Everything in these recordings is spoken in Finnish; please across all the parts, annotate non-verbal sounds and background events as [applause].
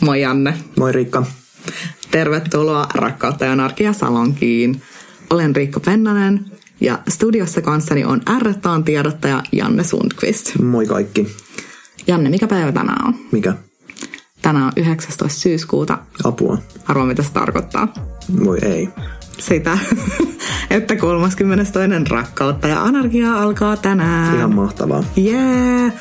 Moi Janne. Moi Riikka. Tervetuloa Rakkautta ja Anarkia Salonkiin. Olen Riikka Pennanen ja studiossa kanssani on R-taan tiedottaja Janne Sundqvist. Moi kaikki. Janne, mikä päivä tänään on? Mikä? Tänään on 19. syyskuuta. Apua. Arvoa, mitä se tarkoittaa. Voi ei. Sitä, [laughs] että 32. rakkautta ja anarkiaa alkaa tänään. Ihan mahtavaa. Jee! Yeah.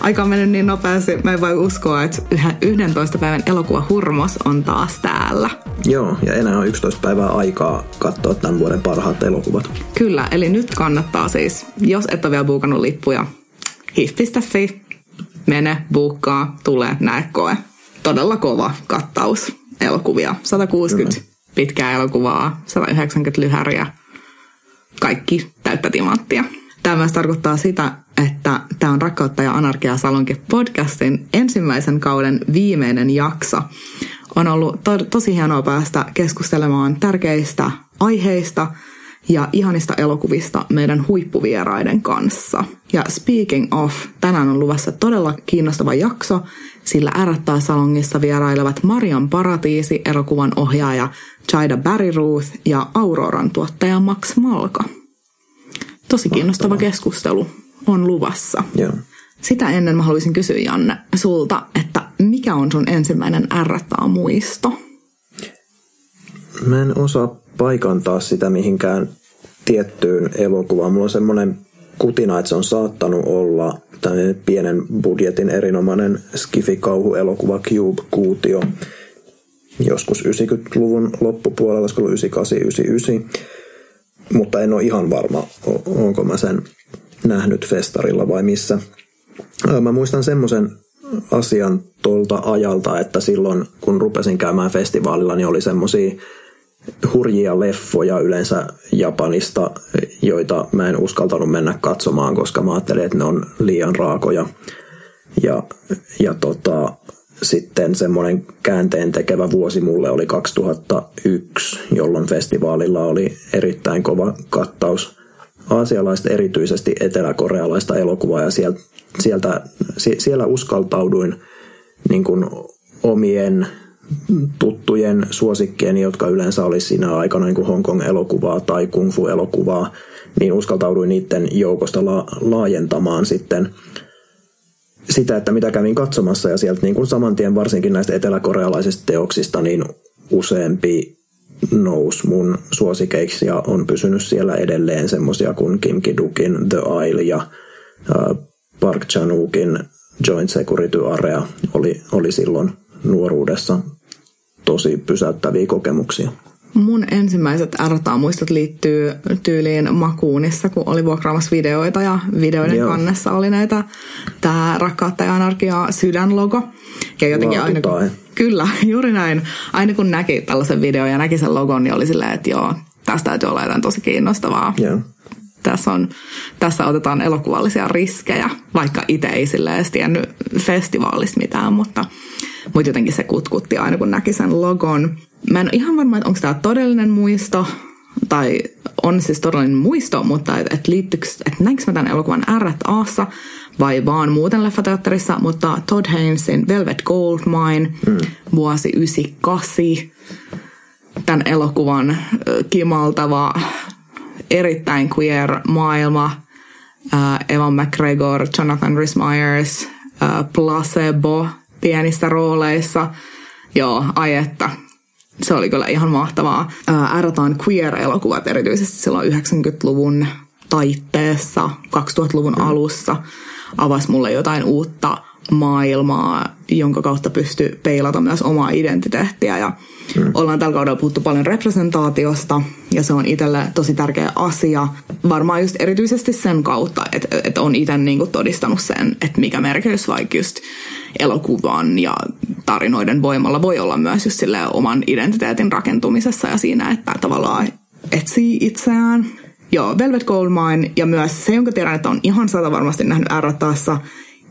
Aika on mennyt niin nopeasti, mä en voi uskoa, että 11. päivän elokuva Hurmos on taas täällä. Joo, ja enää on 11 päivää aikaa katsoa tämän vuoden parhaat elokuvat. Kyllä, eli nyt kannattaa siis, jos et ole vielä buukannut lippuja, hif.fi, mene, buukkaa, tulee, näe, koe. Todella kova kattaus elokuvia. 160 Kyllä. Pitkää elokuvaa, 190 lyhäriä, kaikki täyttä timanttia. Tämä myös tarkoittaa sitä, että tämä on Rakkautta ja Anarkia Salonki podcastin ensimmäisen kauden viimeinen jakso. On ollut to- tosi hienoa päästä keskustelemaan tärkeistä aiheista ja ihanista elokuvista meidän huippuvieraiden kanssa. Ja speaking of, tänään on luvassa todella kiinnostava jakso, sillä ärrättää salongissa vierailevat Marian Paratiisi, elokuvan ohjaaja Chaida Barry Ruth ja Auroran tuottaja Max Malka. Tosi kiinnostava Mahtavaa. keskustelu on luvassa. Joo. Sitä ennen mä haluaisin kysyä Janne sulta, että mikä on sun ensimmäinen ärrättää muisto? Mä en osaa paikantaa sitä mihinkään tiettyyn elokuvaan. Mulla on semmoinen kutina, että se on saattanut olla tämmöinen pienen budjetin erinomainen skifi-kauhuelokuva Cube-kuutio joskus 90-luvun loppupuolella, olisiko ollut 98, 99. Mutta en ole ihan varma, onko mä sen nähnyt festarilla vai missä. Mä muistan semmoisen asian tuolta ajalta, että silloin kun rupesin käymään festivaalilla, niin oli semmoisia hurjia leffoja yleensä Japanista, joita mä en uskaltanut mennä katsomaan, koska mä ajattelin, että ne on liian raakoja. Ja, ja tota, sitten semmoinen käänteen tekevä vuosi mulle oli 2001, jolloin festivaalilla oli erittäin kova kattaus aasialaista, erityisesti eteläkorealaista elokuvaa ja sieltä, sieltä, siellä uskaltauduin niin kuin omien tuttujen suosikkien, jotka yleensä olisi siinä aikana niin Hongkong-elokuvaa tai Kung Fu-elokuvaa, niin uskaltauduin niiden joukosta la- laajentamaan sitten sitä, että mitä kävin katsomassa. Ja sieltä niin kuin saman tien varsinkin näistä eteläkorealaisista teoksista niin useampi nousi mun suosikeiksi ja on pysynyt siellä edelleen semmosia kuin Kim Ki-dukin The Isle ja Park Chan-wookin Joint Security Area oli, oli silloin nuoruudessa tosi pysäyttäviä kokemuksia. Mun ensimmäiset RTA-muistot liittyy tyyliin Makuunissa, kun oli vuokraamassa videoita ja videoiden Joo. kannessa oli näitä tämä Rakkautta ja anarkiaa sydänlogo. Ja jotenkin aina kun, Kyllä, [laughs] juuri näin. Aina kun näki tällaisen videon ja näki sen logon, niin oli silleen, että joo, tästä täytyy olla jotain tosi kiinnostavaa. Joo. Tässä, on, tässä otetaan elokuvallisia riskejä, vaikka itse ei silleen tiennyt festivaalista mitään, mutta, mutta jotenkin se kutkutti aina kun näki sen logon. Mä en ole ihan varma, että onko tämä todellinen muisto, tai on siis todellinen muisto, mutta että et liittyykö, että näinkö mä tämän elokuvan R.A.ssa vai vaan muuten leffateatterissa, mutta Todd Haynesin Velvet Goldmine mm. vuosi 98. Tämän elokuvan kimaltava, erittäin queer maailma. Evan McGregor, Jonathan Rhys Myers, Placebo pienissä rooleissa. Joo, ai että se oli kyllä ihan mahtavaa. Äärätään queer-elokuvat erityisesti silloin 90-luvun taitteessa, 2000-luvun mm. alussa avasi mulle jotain uutta maailmaa, jonka kautta pystyy peilata myös omaa identiteettiä. Ja mm. ollaan tällä kaudella puhuttu paljon representaatiosta, ja se on itselle tosi tärkeä asia. Varmaan just erityisesti sen kautta, että, että on itse niinku todistanut sen, että mikä merkitys vaikka just elokuvan ja tarinoiden voimalla voi olla myös just oman identiteetin rakentumisessa ja siinä, että tavallaan etsii itseään. Joo, Velvet Goldmine ja myös se, jonka tiedän, että on ihan sata varmasti nähnyt R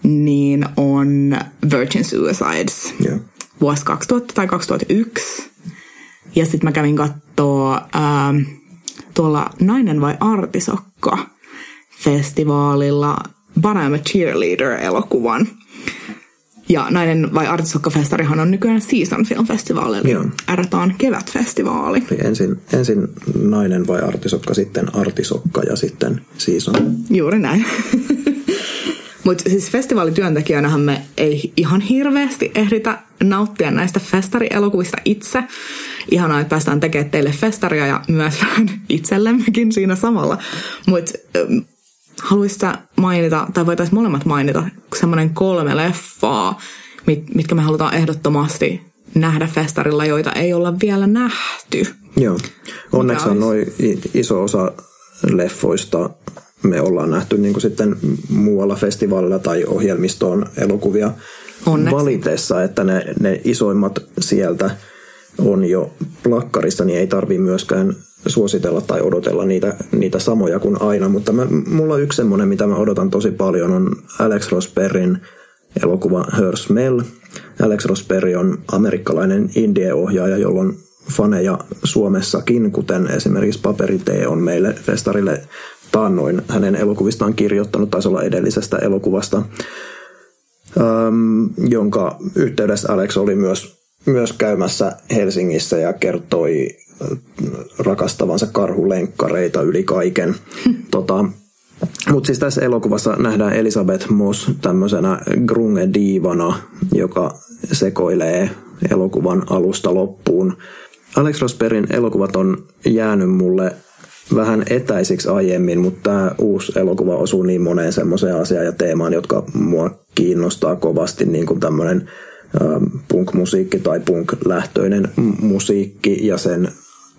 niin on Virgin Suicides. Yeah. Vuosi 2000 tai 2001. Ja sitten mä kävin kattoo ähm, tuolla Nainen vai Artisokka festivaalilla But I'm a Cheerleader-elokuvan. Ja Nainen vai artisokka-festarihan on nykyään Season Film Festival, eli Joo. R-taan kevätfestivaali. Eli ensin, ensin nainen vai artisokka, sitten artisokka ja sitten season. Juuri näin. [laughs] Mutta siis festivaalityöntekijänähän me ei ihan hirveästi ehditä nauttia näistä festarielokuvista itse. Ihanaa, että päästään tekemään teille festaria ja myös [laughs] vähän itsellemmekin siinä samalla. Mutta haluaisitko mainita, tai voitaisiin molemmat mainita, semmoinen kolme leffaa, mit, mitkä me halutaan ehdottomasti nähdä festarilla, joita ei olla vielä nähty. Joo. Onneksi olisi? noin iso osa leffoista me ollaan nähty niin kuin sitten muualla festivaalilla tai ohjelmistoon elokuvia Onneksi. valitessa, että ne, ne isoimmat sieltä on jo plakkarissa, niin ei tarvi myöskään suositella tai odotella niitä, niitä samoja kuin aina. Mutta mä, mulla on yksi semmoinen, mitä mä odotan tosi paljon, on Alex Rosbergin elokuva Her Smell. Alex Rosberg on amerikkalainen indie-ohjaaja, jolla on faneja Suomessakin, kuten esimerkiksi Paperi T on meille festarille taannoin hänen elokuvistaan kirjoittanut, taisi olla edellisestä elokuvasta, äm, jonka yhteydessä Alex oli myös, myös käymässä Helsingissä ja kertoi äh, rakastavansa karhulenkkareita yli kaiken. [laughs] tota, mutta siis tässä elokuvassa nähdään Elisabeth Moss tämmöisenä grunge-diivana, joka sekoilee elokuvan alusta loppuun. Alex Rosbergin elokuvat on jäänyt mulle vähän etäisiksi aiemmin, mutta tämä uusi elokuva osuu niin moneen semmoiseen asiaan ja teemaan, jotka mua kiinnostaa kovasti, niin kuin tämmöinen punk-musiikki tai punk-lähtöinen musiikki ja sen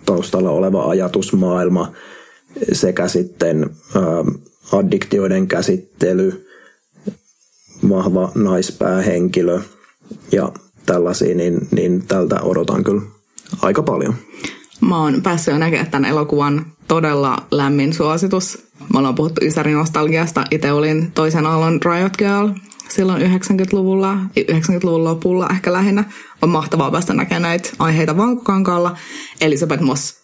taustalla oleva ajatusmaailma sekä sitten addiktioiden käsittely, vahva naispäähenkilö ja tällaisia, niin, niin tältä odotan kyllä aika paljon. Mä oon päässyt näkemään tämän elokuvan todella lämmin suositus. Me ollaan puhuttu Ysäri-nostalgiasta. Itse olin toisen aallon Riot Girl silloin 90-luvulla, 90-luvun lopulla ehkä lähinnä. On mahtavaa päästä näkemään näitä aiheita valkokankaalla. Elisabeth Moss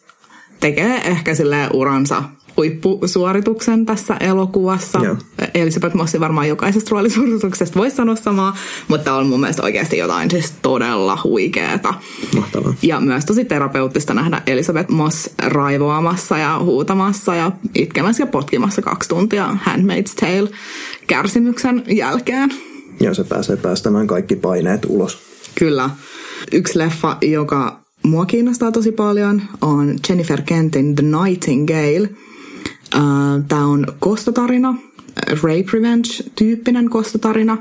tekee ehkä sille uransa huippusuorituksen tässä elokuvassa. Joo. Elisabeth Mossi varmaan jokaisesta roolisuorituksesta voisi sanoa samaa, mutta on mun mielestä oikeasti jotain siis todella huikeeta. Mahtavaa. Ja myös tosi terapeuttista nähdä Elisabeth Moss raivoamassa ja huutamassa ja itkemässä ja potkimassa kaksi tuntia Handmaid's Tale kärsimyksen jälkeen. Ja se pääsee päästämään kaikki paineet ulos. Kyllä. Yksi leffa, joka mua kiinnostaa tosi paljon, on Jennifer Kentin The Nightingale. Tämä on kostotarina, rape revenge-tyyppinen kostotarina,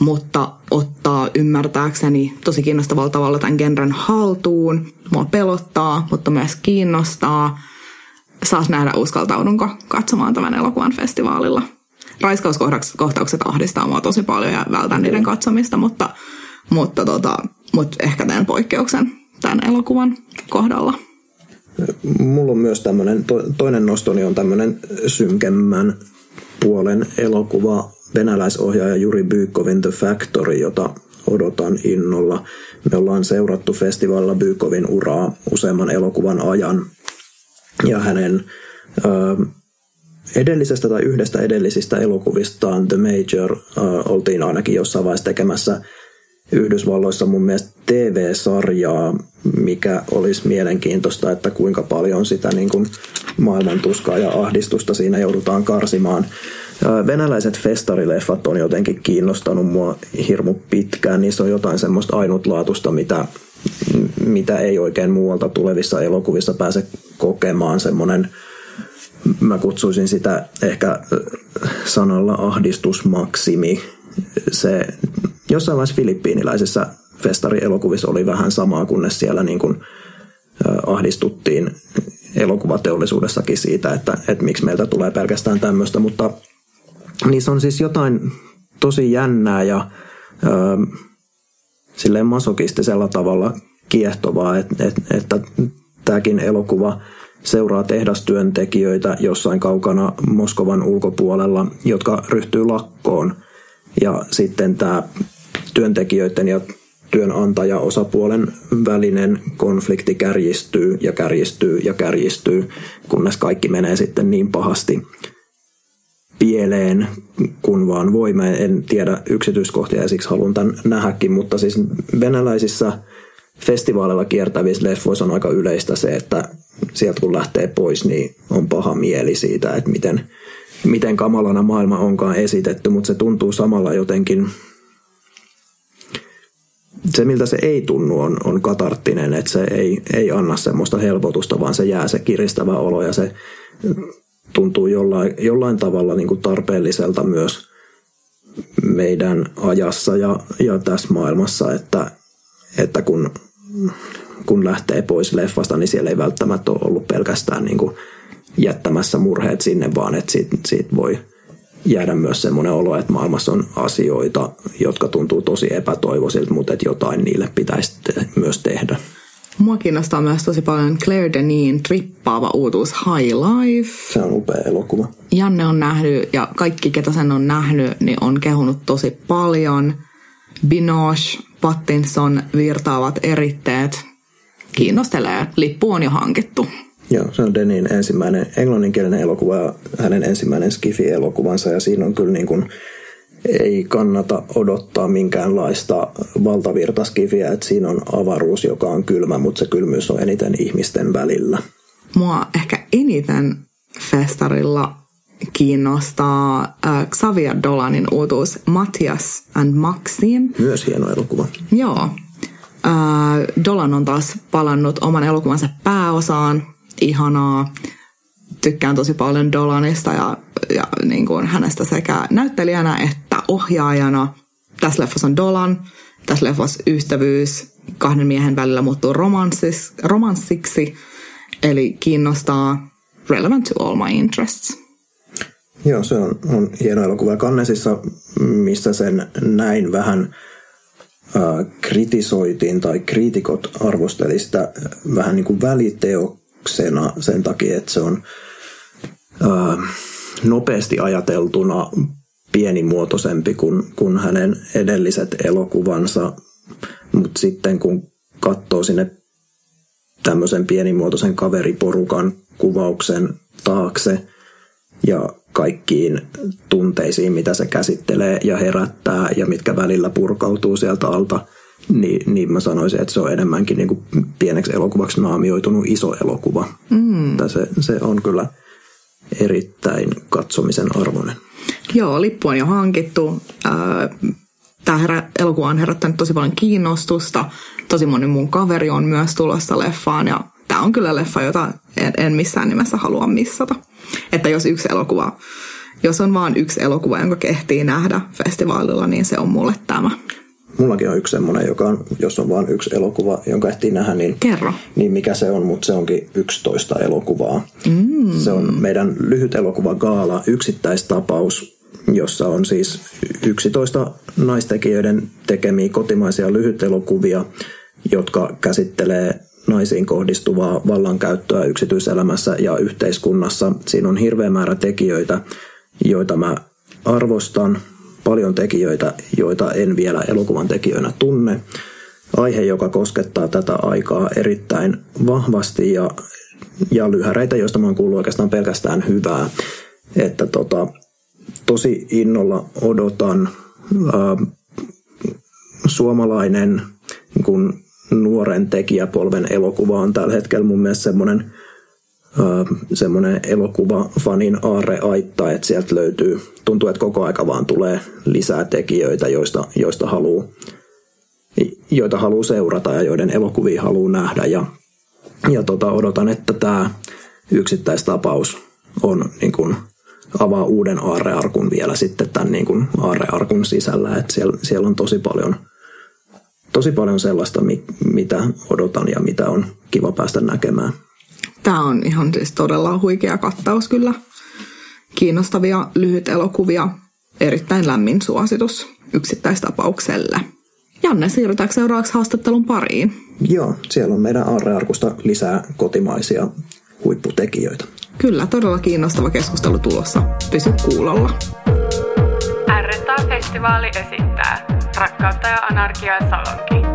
mutta ottaa ymmärtääkseni tosi kiinnostavalla tavalla tämän genren haltuun. Mua pelottaa, mutta myös kiinnostaa. Saas nähdä, uskaltaudunko katsomaan tämän elokuvan festivaalilla. Raiskauskohtaukset ahdistaa mua tosi paljon ja vältän niiden katsomista, mutta, mutta, tota, mutta ehkä teen poikkeuksen tämän elokuvan kohdalla. Mulla on myös tämmöinen, to, toinen nostoni on tämmöinen synkemmän puolen elokuva venäläisohjaaja Juri Byykovin The Factory, jota odotan innolla. Me ollaan seurattu festivaalilla Byykovin uraa useamman elokuvan ajan. Ja hänen ö, edellisestä tai yhdestä edellisistä elokuvistaan The Major ö, oltiin ainakin jossain vaiheessa tekemässä Yhdysvalloissa mun mielestä TV-sarjaa, mikä olisi mielenkiintoista, että kuinka paljon sitä niin kuin maailmantuskaa ja ahdistusta siinä joudutaan karsimaan. Venäläiset festarileffat on jotenkin kiinnostanut mua hirmu pitkään. Niissä on jotain semmoista ainutlaatusta, mitä, mitä ei oikein muualta tulevissa elokuvissa pääse kokemaan. Semmoinen, mä kutsuisin sitä ehkä sanalla ahdistusmaksimi. Se jossain vaiheessa filippiiniläisessä festarielokuvissa oli vähän samaa, kunnes siellä niin kuin ahdistuttiin elokuvateollisuudessakin siitä, että, että miksi meiltä tulee pelkästään tämmöistä, mutta niissä on siis jotain tosi jännää ja ö, silleen masokistisella tavalla kiehtovaa, että, että, että tämäkin elokuva seuraa tehdastyöntekijöitä jossain kaukana Moskovan ulkopuolella, jotka ryhtyy lakkoon. Ja sitten tämä työntekijöiden ja työnantajaosapuolen välinen konflikti kärjistyy ja kärjistyy ja kärjistyy, kunnes kaikki menee sitten niin pahasti, pieleen, kun vaan voi. Mä en tiedä yksityiskohtia ja siksi haluan tämän nähdäkin, mutta siis venäläisissä festivaaleilla kiertävissä leffoissa on aika yleistä se, että sieltä kun lähtee pois, niin on paha mieli siitä, että miten, miten kamalana maailma onkaan esitetty, mutta se tuntuu samalla jotenkin se, miltä se ei tunnu, on, on katarttinen, että se ei, ei anna semmoista helpotusta, vaan se jää se kiristävä olo ja se tuntuu jollain, jollain tavalla niin kuin tarpeelliselta myös meidän ajassa ja, ja tässä maailmassa, että, että kun, kun lähtee pois leffasta, niin siellä ei välttämättä ole ollut pelkästään niin kuin jättämässä murheet sinne, vaan että siitä, siitä voi jäädä myös semmoinen olo, että maailmassa on asioita, jotka tuntuu tosi epätoivoisilta, mutta että jotain niille pitäisi te- myös tehdä. Mua kiinnostaa myös tosi paljon Claire Denin trippaava uutuus High Life. Se on upea elokuva. Janne on nähnyt ja kaikki, ketä sen on nähnyt, niin on kehunut tosi paljon. Binoche, Pattinson, virtaavat eritteet. Kiinnostelee. Lippu on jo hankittu. Joo, se on Denin ensimmäinen englanninkielinen elokuva ja hänen ensimmäinen Skifi-elokuvansa ja siinä on kyllä niin kuin, ei kannata odottaa minkäänlaista valtavirtaskifiä, että siinä on avaruus, joka on kylmä, mutta se kylmyys on eniten ihmisten välillä. Mua ehkä eniten festarilla kiinnostaa äh, Xavier Dolanin uutuus Matthias and Maxim. Myös hieno elokuva. Joo. Äh, Dolan on taas palannut oman elokuvansa pääosaan. Ihanaa. Tykkään tosi paljon Dolanista ja, ja niin kuin hänestä sekä näyttelijänä että ohjaajana. Tässä leffassa on Dolan. Tässä leffassa ystävyys kahden miehen välillä muuttuu romanssis, romanssiksi. Eli kiinnostaa relevant to all my interests. Joo, se on, on hieno elokuva. Kannesissa, missä sen näin vähän äh, kritisoitiin tai kriitikot arvosteli sitä vähän niin kuin väliteoksena sen takia, että se on äh, nopeasti ajateltuna pienimuotoisempi kuin, kuin hänen edelliset elokuvansa, mutta sitten kun katsoo sinne tämmöisen pienimuotoisen kaveriporukan kuvauksen taakse ja kaikkiin tunteisiin, mitä se käsittelee ja herättää ja mitkä välillä purkautuu sieltä alta, niin, niin mä sanoisin, että se on enemmänkin niin kuin pieneksi elokuvaksi naamioitunut iso elokuva. Mm. Se, se on kyllä erittäin katsomisen arvoinen. Joo, lippu on jo hankittu. Tämä herä, elokuva on herättänyt tosi paljon kiinnostusta. Tosi moni mun kaveri on myös tulossa leffaan ja tämä on kyllä leffa, jota en, en missään nimessä halua missata. Että jos yksi elokuva, jos on vain yksi elokuva, jonka kehtii nähdä festivaalilla, niin se on mulle tämä. Mullakin on yksi semmoinen, joka on, jos on vain yksi elokuva, jonka ehtii nähdä, niin, Kerro. niin mikä se on, mutta se onkin 11 elokuvaa. Mm. Se on meidän lyhyt elokuva Gaala, yksittäistapaus, jossa on siis 11 naistekijöiden tekemiä kotimaisia lyhytelokuvia, jotka käsittelee naisiin kohdistuvaa vallankäyttöä yksityiselämässä ja yhteiskunnassa. Siinä on hirveä määrä tekijöitä, joita mä arvostan, paljon tekijöitä, joita en vielä elokuvan tekijöinä tunne. Aihe, joka koskettaa tätä aikaa erittäin vahvasti ja, ja lyhäreitä, joista mä oon kuullut oikeastaan pelkästään hyvää. Että tota, tosi innolla odotan ää, suomalainen niin kun nuoren tekijäpolven elokuva on tällä hetkellä mun mielestä semmoinen semmoinen elokuva fanin aarre aitta, että sieltä löytyy, tuntuu, että koko aika vaan tulee lisää tekijöitä, joista, joista haluaa joita haluaa seurata ja joiden elokuvia haluaa nähdä. Ja, ja tota, odotan, että tämä yksittäistapaus on niin kuin, avaa uuden aarrearkun vielä sitten tämän niin kuin, aarrearkun sisällä. Että siellä, siellä on tosi paljon, tosi paljon sellaista, mitä odotan ja mitä on kiva päästä näkemään. Tämä on ihan siis todella huikea kattaus kyllä. Kiinnostavia lyhyt elokuvia. Erittäin lämmin suositus yksittäistapaukselle. Janne, siirrytäänkö seuraavaksi haastattelun pariin? Joo, siellä on meidän Aarrearkusta lisää kotimaisia huipputekijöitä. Kyllä, todella kiinnostava keskustelu tulossa. Pysy kuulolla. R-Festivaali esittää Rakkautta ja anarkiaa Salonki.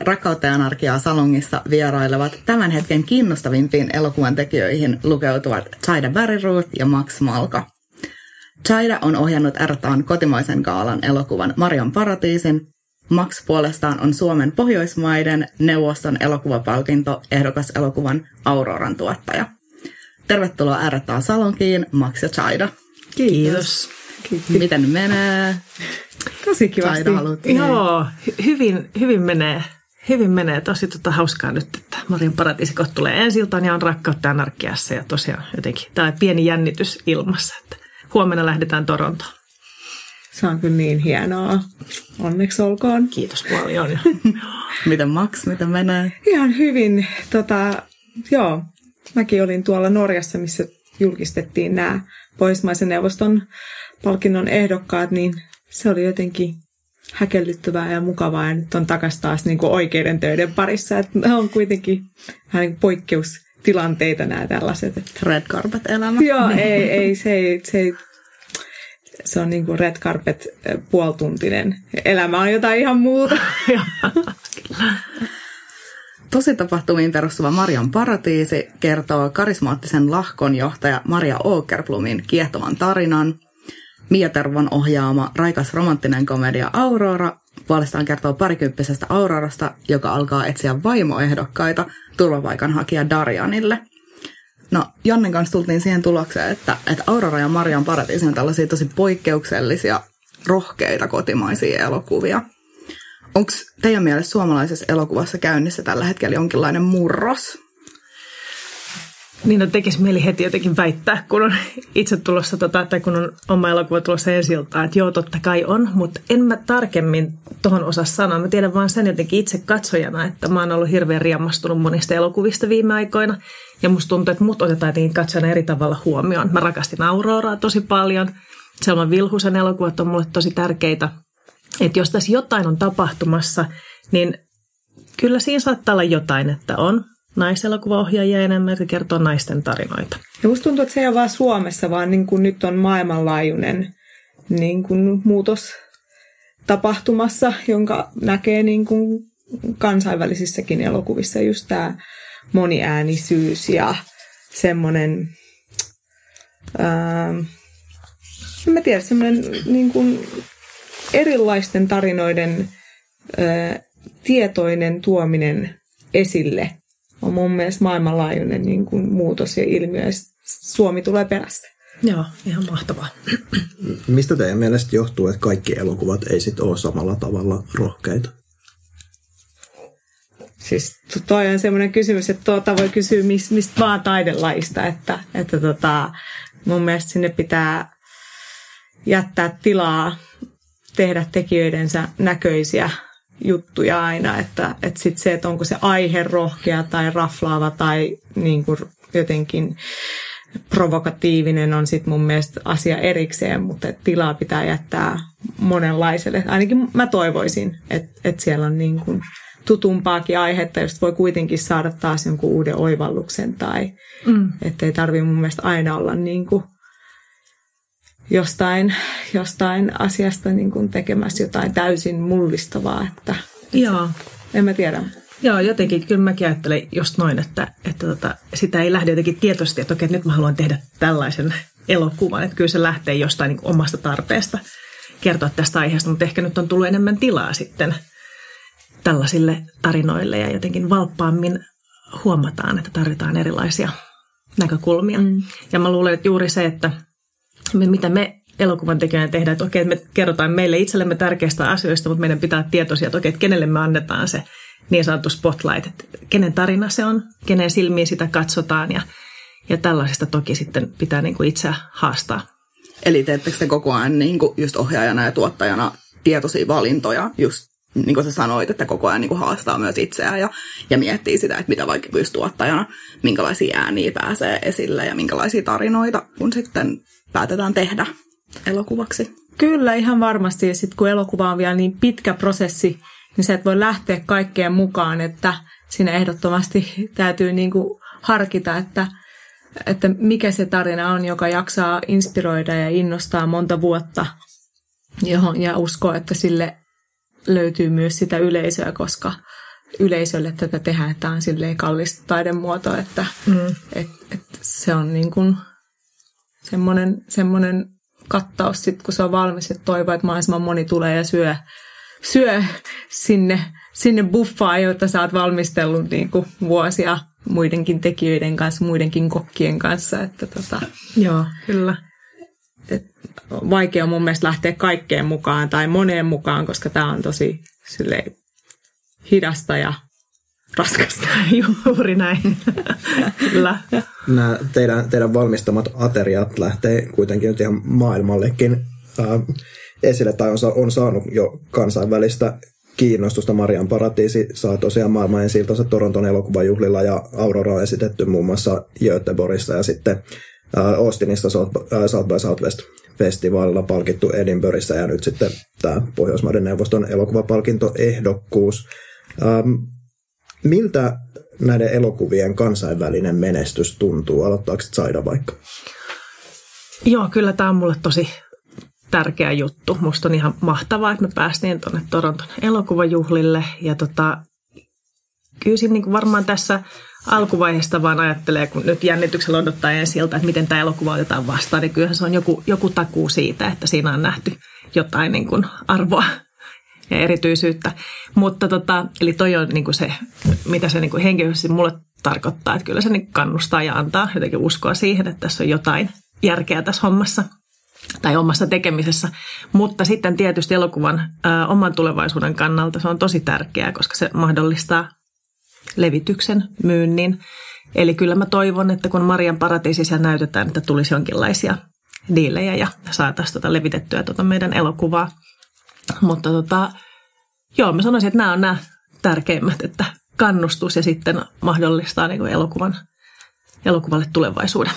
Rakkautta ja anarkiaa salongissa vierailevat tämän hetken kiinnostavimpiin elokuvan tekijöihin lukeutuvat Chaida Bariruut ja Max Malka. Chaida on ohjannut RTAn kotimaisen gaalan elokuvan Marion Paratiisin. Max puolestaan on Suomen Pohjoismaiden neuvoston elokuvapalkinto ehdokas elokuvan Auroran tuottaja. Tervetuloa RTA Salonkiin, Max ja Chaida. Kiitos. Kiitos. Miten menee? Tosi kivasti. Joo, hy- hyvin, hyvin menee. Hyvin menee. Tosi tota, hauskaa nyt, että Marin paratiisi tulee ensi ja on rakkautta anarkiassa. Ja tosiaan jotenkin tämä pieni jännitys ilmassa, että huomenna lähdetään Torontoon. Se on kyllä niin hienoa. Onneksi olkoon. Kiitos paljon. [laughs] miten Max, miten menee? Ihan hyvin. Tota, joo, mäkin olin tuolla Norjassa, missä julkistettiin nämä Pohjoismaisen neuvoston palkinnon ehdokkaat, niin se oli jotenkin häkellyttävää ja mukavaa ja nyt on takaisin taas niin kuin oikeiden töiden parissa. Että on kuitenkin vähän niin poikkeustilanteita nämä tällaiset. Että... Red carpet-elämä. Joo, ei, ei, se ei, se ei se on niin kuin red carpet puoltuntinen. Elämä on jotain ihan muuta. [laughs] Tosi tapahtumiin perustuva Marian paratiisi kertoo karismaattisen lahkon johtaja Maria Åkerblumin kiehtovan tarinan – Mia Tervon ohjaama raikas romanttinen komedia Aurora puolestaan kertoo parikymppisestä Aurorasta, joka alkaa etsiä vaimoehdokkaita turvapaikanhakija Darianille. No, Jannen kanssa tultiin siihen tulokseen, että, että Aurora ja Marian paratiisi on tällaisia tosi poikkeuksellisia, rohkeita kotimaisia elokuvia. Onko teidän mielestä suomalaisessa elokuvassa käynnissä tällä hetkellä jonkinlainen murros? Niin on no, tekisi mieli heti jotenkin väittää, kun on itse tulossa, tota, tai kun on oma elokuva tulossa ensi että joo, totta kai on, mutta en mä tarkemmin tuohon osaa sanoa. Mä tiedän vaan sen jotenkin itse katsojana, että mä oon ollut hirveän riemmastunut monista elokuvista viime aikoina. Ja musta tuntuu, että mut otetaan jotenkin katsojana eri tavalla huomioon. Mä rakastin Auroraa tosi paljon. Selma Vilhusen elokuvat on mulle tosi tärkeitä. Että jos tässä jotain on tapahtumassa, niin kyllä siinä saattaa olla jotain, että on naiselokuvaohjaajia enemmän, jotka kertoo naisten tarinoita. Ja musta tuntuu, että se ei ole vain Suomessa, vaan niin kuin nyt on maailmanlaajuinen niin kuin muutos tapahtumassa, jonka näkee niin kuin kansainvälisissäkin elokuvissa just tämä moniäänisyys ja semmoinen, ää, en mä tiedä, semmoinen niin kuin erilaisten tarinoiden ää, tietoinen tuominen esille on mun mielestä maailmanlaajuinen niin kuin muutos ja ilmiö. Ja Suomi tulee perässä. Joo, ihan mahtavaa. Mistä teidän mielestä johtuu, että kaikki elokuvat ei sit ole samalla tavalla rohkeita? Siis toi on semmoinen kysymys, että tuota voi kysyä mistä, mistä vaan taidelaista, että, että tota, mun mielestä sinne pitää jättää tilaa tehdä tekijöidensä näköisiä juttuja aina, että, että sit se, että onko se aihe rohkea tai raflaava tai niin kuin jotenkin provokatiivinen on sitten mun mielestä asia erikseen, mutta tilaa pitää jättää monenlaiselle. Ainakin mä toivoisin, että, että siellä on niin kuin tutumpaakin aihetta, josta voi kuitenkin saada taas jonkun uuden oivalluksen tai mm. että ei tarvitse mun mielestä aina olla niin kuin jostain, jostain asiasta niin kuin tekemässä jotain täysin mullistavaa. Että, Joo. En mä tiedä. Joo, jotenkin kyllä mäkin ajattelen just noin, että, että tota, sitä ei lähde jotenkin tietoisesti, että okei, nyt mä haluan tehdä tällaisen elokuvan. Että kyllä se lähtee jostain niin omasta tarpeesta kertoa tästä aiheesta, mutta ehkä nyt on tullut enemmän tilaa sitten tällaisille tarinoille ja jotenkin valppaammin huomataan, että tarvitaan erilaisia näkökulmia. Mm. Ja mä luulen, että juuri se, että mitä me elokuvan tekijänä tehdään, että okei, me kerrotaan meille itsellemme tärkeistä asioista, mutta meidän pitää olla tietoisia, että okei, että kenelle me annetaan se niin sanottu spotlight, että kenen tarina se on, kenen silmiin sitä katsotaan ja, ja tällaisesta toki sitten pitää niin kuin itse haastaa. Eli teettekö te koko ajan niin kuin just ohjaajana ja tuottajana tietoisia valintoja just niin kuin sä sanoit, että koko ajan niin kuin haastaa myös itseään ja, ja miettii sitä, että mitä vaikka just tuottajana, minkälaisia ääniä pääsee esille ja minkälaisia tarinoita, kun sitten päätetään tehdä elokuvaksi. Kyllä, ihan varmasti. Ja sitten kun elokuva on vielä niin pitkä prosessi, niin se et voi lähteä kaikkeen mukaan, että siinä ehdottomasti täytyy niin kuin harkita, että, että mikä se tarina on, joka jaksaa inspiroida ja innostaa monta vuotta johon, ja uskoa, että sille löytyy myös sitä yleisöä, koska yleisölle tätä tehdä, että tämä on silleen kallis taidemuoto, että mm. et, et se on niin kuin semmoinen, semmoinen kattaus sitten, kun se on valmis, että toivoo, että mahdollisimman moni tulee ja syö, syö sinne, sinne buffaa, jota sä oot valmistellut niin kuin vuosia muidenkin tekijöiden kanssa, muidenkin kokkien kanssa. Että tota, Joo, kyllä. et vaikea on mun mielestä lähteä kaikkeen mukaan tai moneen mukaan, koska tämä on tosi silleen, hidasta ja raskasta. [laughs] Juuri näin. kyllä. Nämä teidän, teidän valmistamat ateriat lähtee kuitenkin nyt ihan maailmallekin äh, esille, tai on, on saanut jo kansainvälistä kiinnostusta. Marian Paratiisi saa tosiaan maailman ensi Toronton elokuvajuhlilla ja Aurora on esitetty muun muassa Göteborgissa ja sitten äh, Austinissa South, äh, South by Southwest festivaalilla palkittu Edinburghissa ja nyt sitten tämä Pohjoismaiden neuvoston elokuvapalkintoehdokkuus. Ähm, miltä näiden elokuvien kansainvälinen menestys tuntuu? Aloittaako Saida vaikka? Joo, kyllä tämä on mulle tosi tärkeä juttu. Musta on ihan mahtavaa, että me päästiin tuonne Toronton elokuvajuhlille. Ja tota, kyllä siinä niin varmaan tässä alkuvaiheesta vaan ajattelee, kun nyt jännityksellä odottaa ensi että miten tämä elokuva otetaan vastaan, niin kyllähän se on joku, joku takuu siitä, että siinä on nähty jotain niin kuin arvoa ja erityisyyttä. Mutta tota, eli toi on niin kuin se, mitä se niin kuin henkilöisesti mulle tarkoittaa, että kyllä se niin kannustaa ja antaa jotenkin uskoa siihen, että tässä on jotain järkeä tässä hommassa tai omassa tekemisessä. Mutta sitten tietysti elokuvan ä, oman tulevaisuuden kannalta se on tosi tärkeää, koska se mahdollistaa levityksen, myynnin. Eli kyllä mä toivon, että kun Marian paratiisissa näytetään, että tulisi jonkinlaisia diilejä ja saataisiin tota levitettyä tota meidän elokuvaa. Mutta tota, joo, mä sanoisin, että nämä on nämä tärkeimmät, että kannustus ja sitten mahdollistaa niin kuin elokuvan, elokuvalle tulevaisuuden.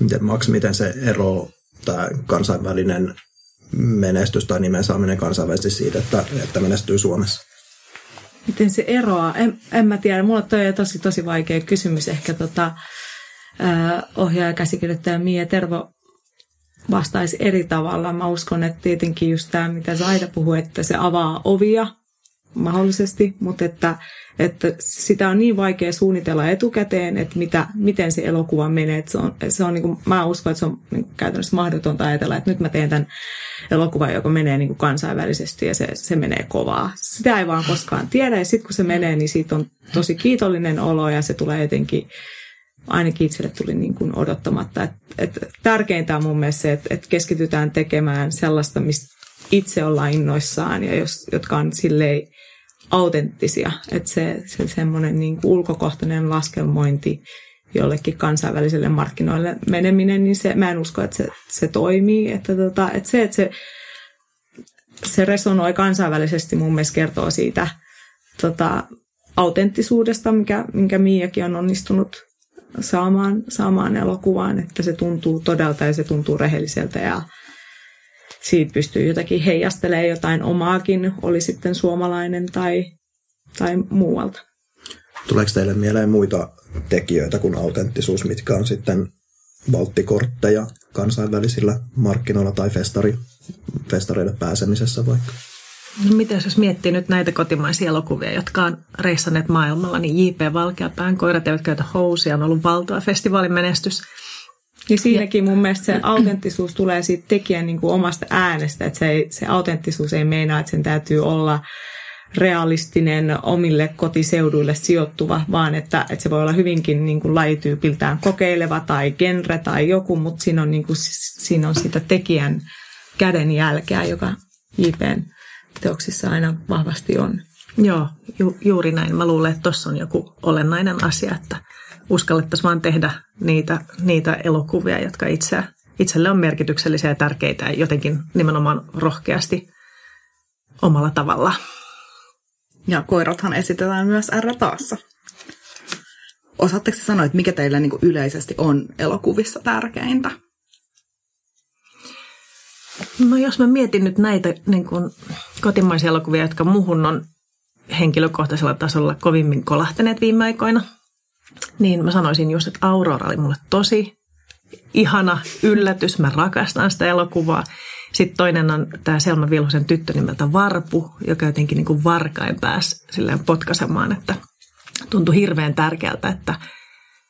Miten Max, miten se ero tämä kansainvälinen menestys tai nimen saaminen kansainvälisesti siitä, että, että menestyy Suomessa? Miten se eroaa? En, en mä tiedä. Mulla toi on tosi, tosi vaikea kysymys. Ehkä tota, ohjaaja käsikirjoittaja Mia Tervo vastaisi eri tavalla. Mä uskon, että tietenkin just tämä, mitä Zaida puhui, että se avaa ovia mahdollisesti, mutta että, että sitä on niin vaikea suunnitella etukäteen, että mitä, miten se elokuva menee. Että se on, se on niin kuin, mä uskon, että se on niin kuin käytännössä mahdotonta ajatella, että nyt mä teen tämän elokuvan, joka menee niin kuin kansainvälisesti ja se, se menee kovaa. Sitä ei vaan koskaan tiedä ja sitten kun se menee, niin siitä on tosi kiitollinen olo ja se tulee jotenkin ainakin itselle tuli niin kuin odottamatta. Et, et tärkeintä on mun mielestä se, että et keskitytään tekemään sellaista, mistä itse ollaan innoissaan ja jos, jotka on silleen autenttisia. Että se, se semmoinen niin ulkokohtainen laskelmointi jollekin kansainväliselle markkinoille meneminen, niin se, mä en usko, että se, se toimii. Että, tota, että se, että se, se resonoi kansainvälisesti mun mielestä kertoo siitä tota, autenttisuudesta, mikä, minkä Miakin on onnistunut saamaan, saamaan elokuvaan, että se tuntuu todelta ja se tuntuu rehelliseltä ja siitä pystyy jotakin heijastelemaan jotain omaakin, oli sitten suomalainen tai, tai muualta. Tuleeko teille mieleen muita tekijöitä kuin autenttisuus, mitkä on sitten valttikortteja kansainvälisillä markkinoilla tai festari, festareille pääsemisessä vaikka? No mitä jos miettii nyt näitä kotimaisia elokuvia, jotka on reissanneet maailmalla, niin J.P. Valkeapään Koirat eivät käytä housia on ollut valtava festivaalin menestys. Ja siinäkin mun mielestä se autenttisuus tulee siitä tekijän niin kuin omasta äänestä, että se, ei, se autenttisuus ei meinaa, että sen täytyy olla realistinen omille kotiseuduille sijoittuva, vaan että, että se voi olla hyvinkin niin kuin lajityypiltään kokeileva tai genre tai joku, mutta siinä on, niin kuin, siinä on sitä tekijän kädenjälkeä, joka JPn teoksissa aina vahvasti on. Joo, ju, juuri näin. Mä luulen, että tuossa on joku olennainen asia, että uskallettaisiin vaan tehdä niitä, niitä elokuvia, jotka itse, itselle on merkityksellisiä ja tärkeitä ja jotenkin nimenomaan rohkeasti omalla tavalla. Ja koirathan esitetään myös R-taassa. Osaatteko sanoa, että mikä teille niin yleisesti on elokuvissa tärkeintä? No jos mä mietin nyt näitä niin kuin kotimaisia elokuvia, jotka muhun on henkilökohtaisella tasolla kovimmin kolahtaneet viime aikoina, niin mä sanoisin just, että Aurora oli mulle tosi ihana yllätys. Mä rakastan sitä elokuvaa. Sitten toinen on tämä Selma Vilhusen tyttö nimeltä Varpu, joka jotenkin niin kuin varkain pääsi silleen potkaisemaan, että tuntui hirveän tärkeältä, että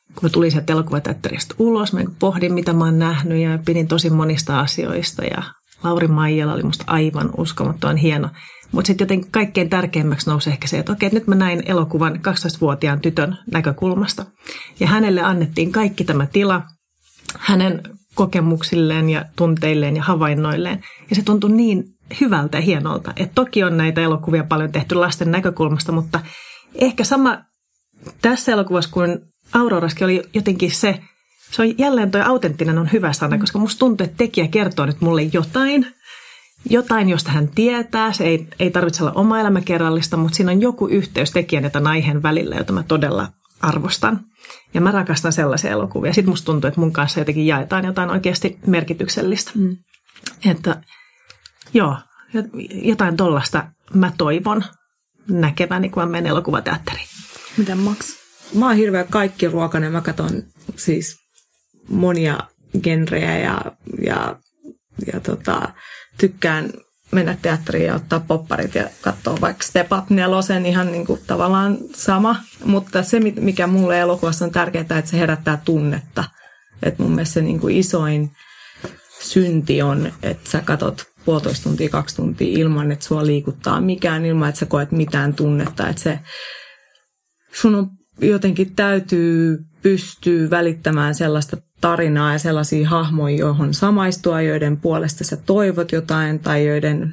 kun mä tulin sieltä elokuvateatterista ulos, mä pohdin, mitä mä oon nähnyt ja pidin tosi monista asioista ja Lauri Maijala oli musta aivan uskomattoman hieno. Mutta sitten jotenkin kaikkein tärkeimmäksi nousi ehkä se, että okei, nyt mä näin elokuvan 12-vuotiaan tytön näkökulmasta. Ja hänelle annettiin kaikki tämä tila hänen kokemuksilleen ja tunteilleen ja havainnoilleen. Ja se tuntui niin hyvältä ja hienolta. Että toki on näitä elokuvia paljon tehty lasten näkökulmasta, mutta ehkä sama tässä elokuvassa kuin Auroraskin oli jotenkin se, se on jälleen toi autenttinen on hyvä sana, koska musta tuntuu, että tekijä kertoo nyt mulle jotain, jotain, josta hän tietää. Se ei, ei tarvitse olla oma elämäkerrallista, mutta siinä on joku yhteys tekijän ja aiheen välillä, jota mä todella arvostan. Ja mä rakastan sellaisia elokuvia. Sitten musta tuntuu, että mun kanssa jotenkin jaetaan jotain oikeasti merkityksellistä. Mm. Että joo, jotain tollasta mä toivon näkeväni, kun mä menen elokuvateatteriin. Miten Max? Mä oon hirveän kaikki ruokainen. Mä katson siis monia genrejä ja, ja, ja tota, tykkään mennä teatteriin ja ottaa popparit ja katsoa vaikka Step Up 4, ihan niin kuin tavallaan sama. Mutta se, mikä mulle elokuvassa on tärkeää, että se herättää tunnetta. Että mun mielestä se niin kuin isoin synti on, että sä katot puolitoista tuntia, kaksi tuntia ilman, että sua liikuttaa mikään, ilman, että sä koet mitään tunnetta. Että se, sun on jotenkin täytyy pystyä välittämään sellaista tarinaa ja sellaisia hahmoja, johon samaistua, joiden puolesta sä toivot jotain tai joiden,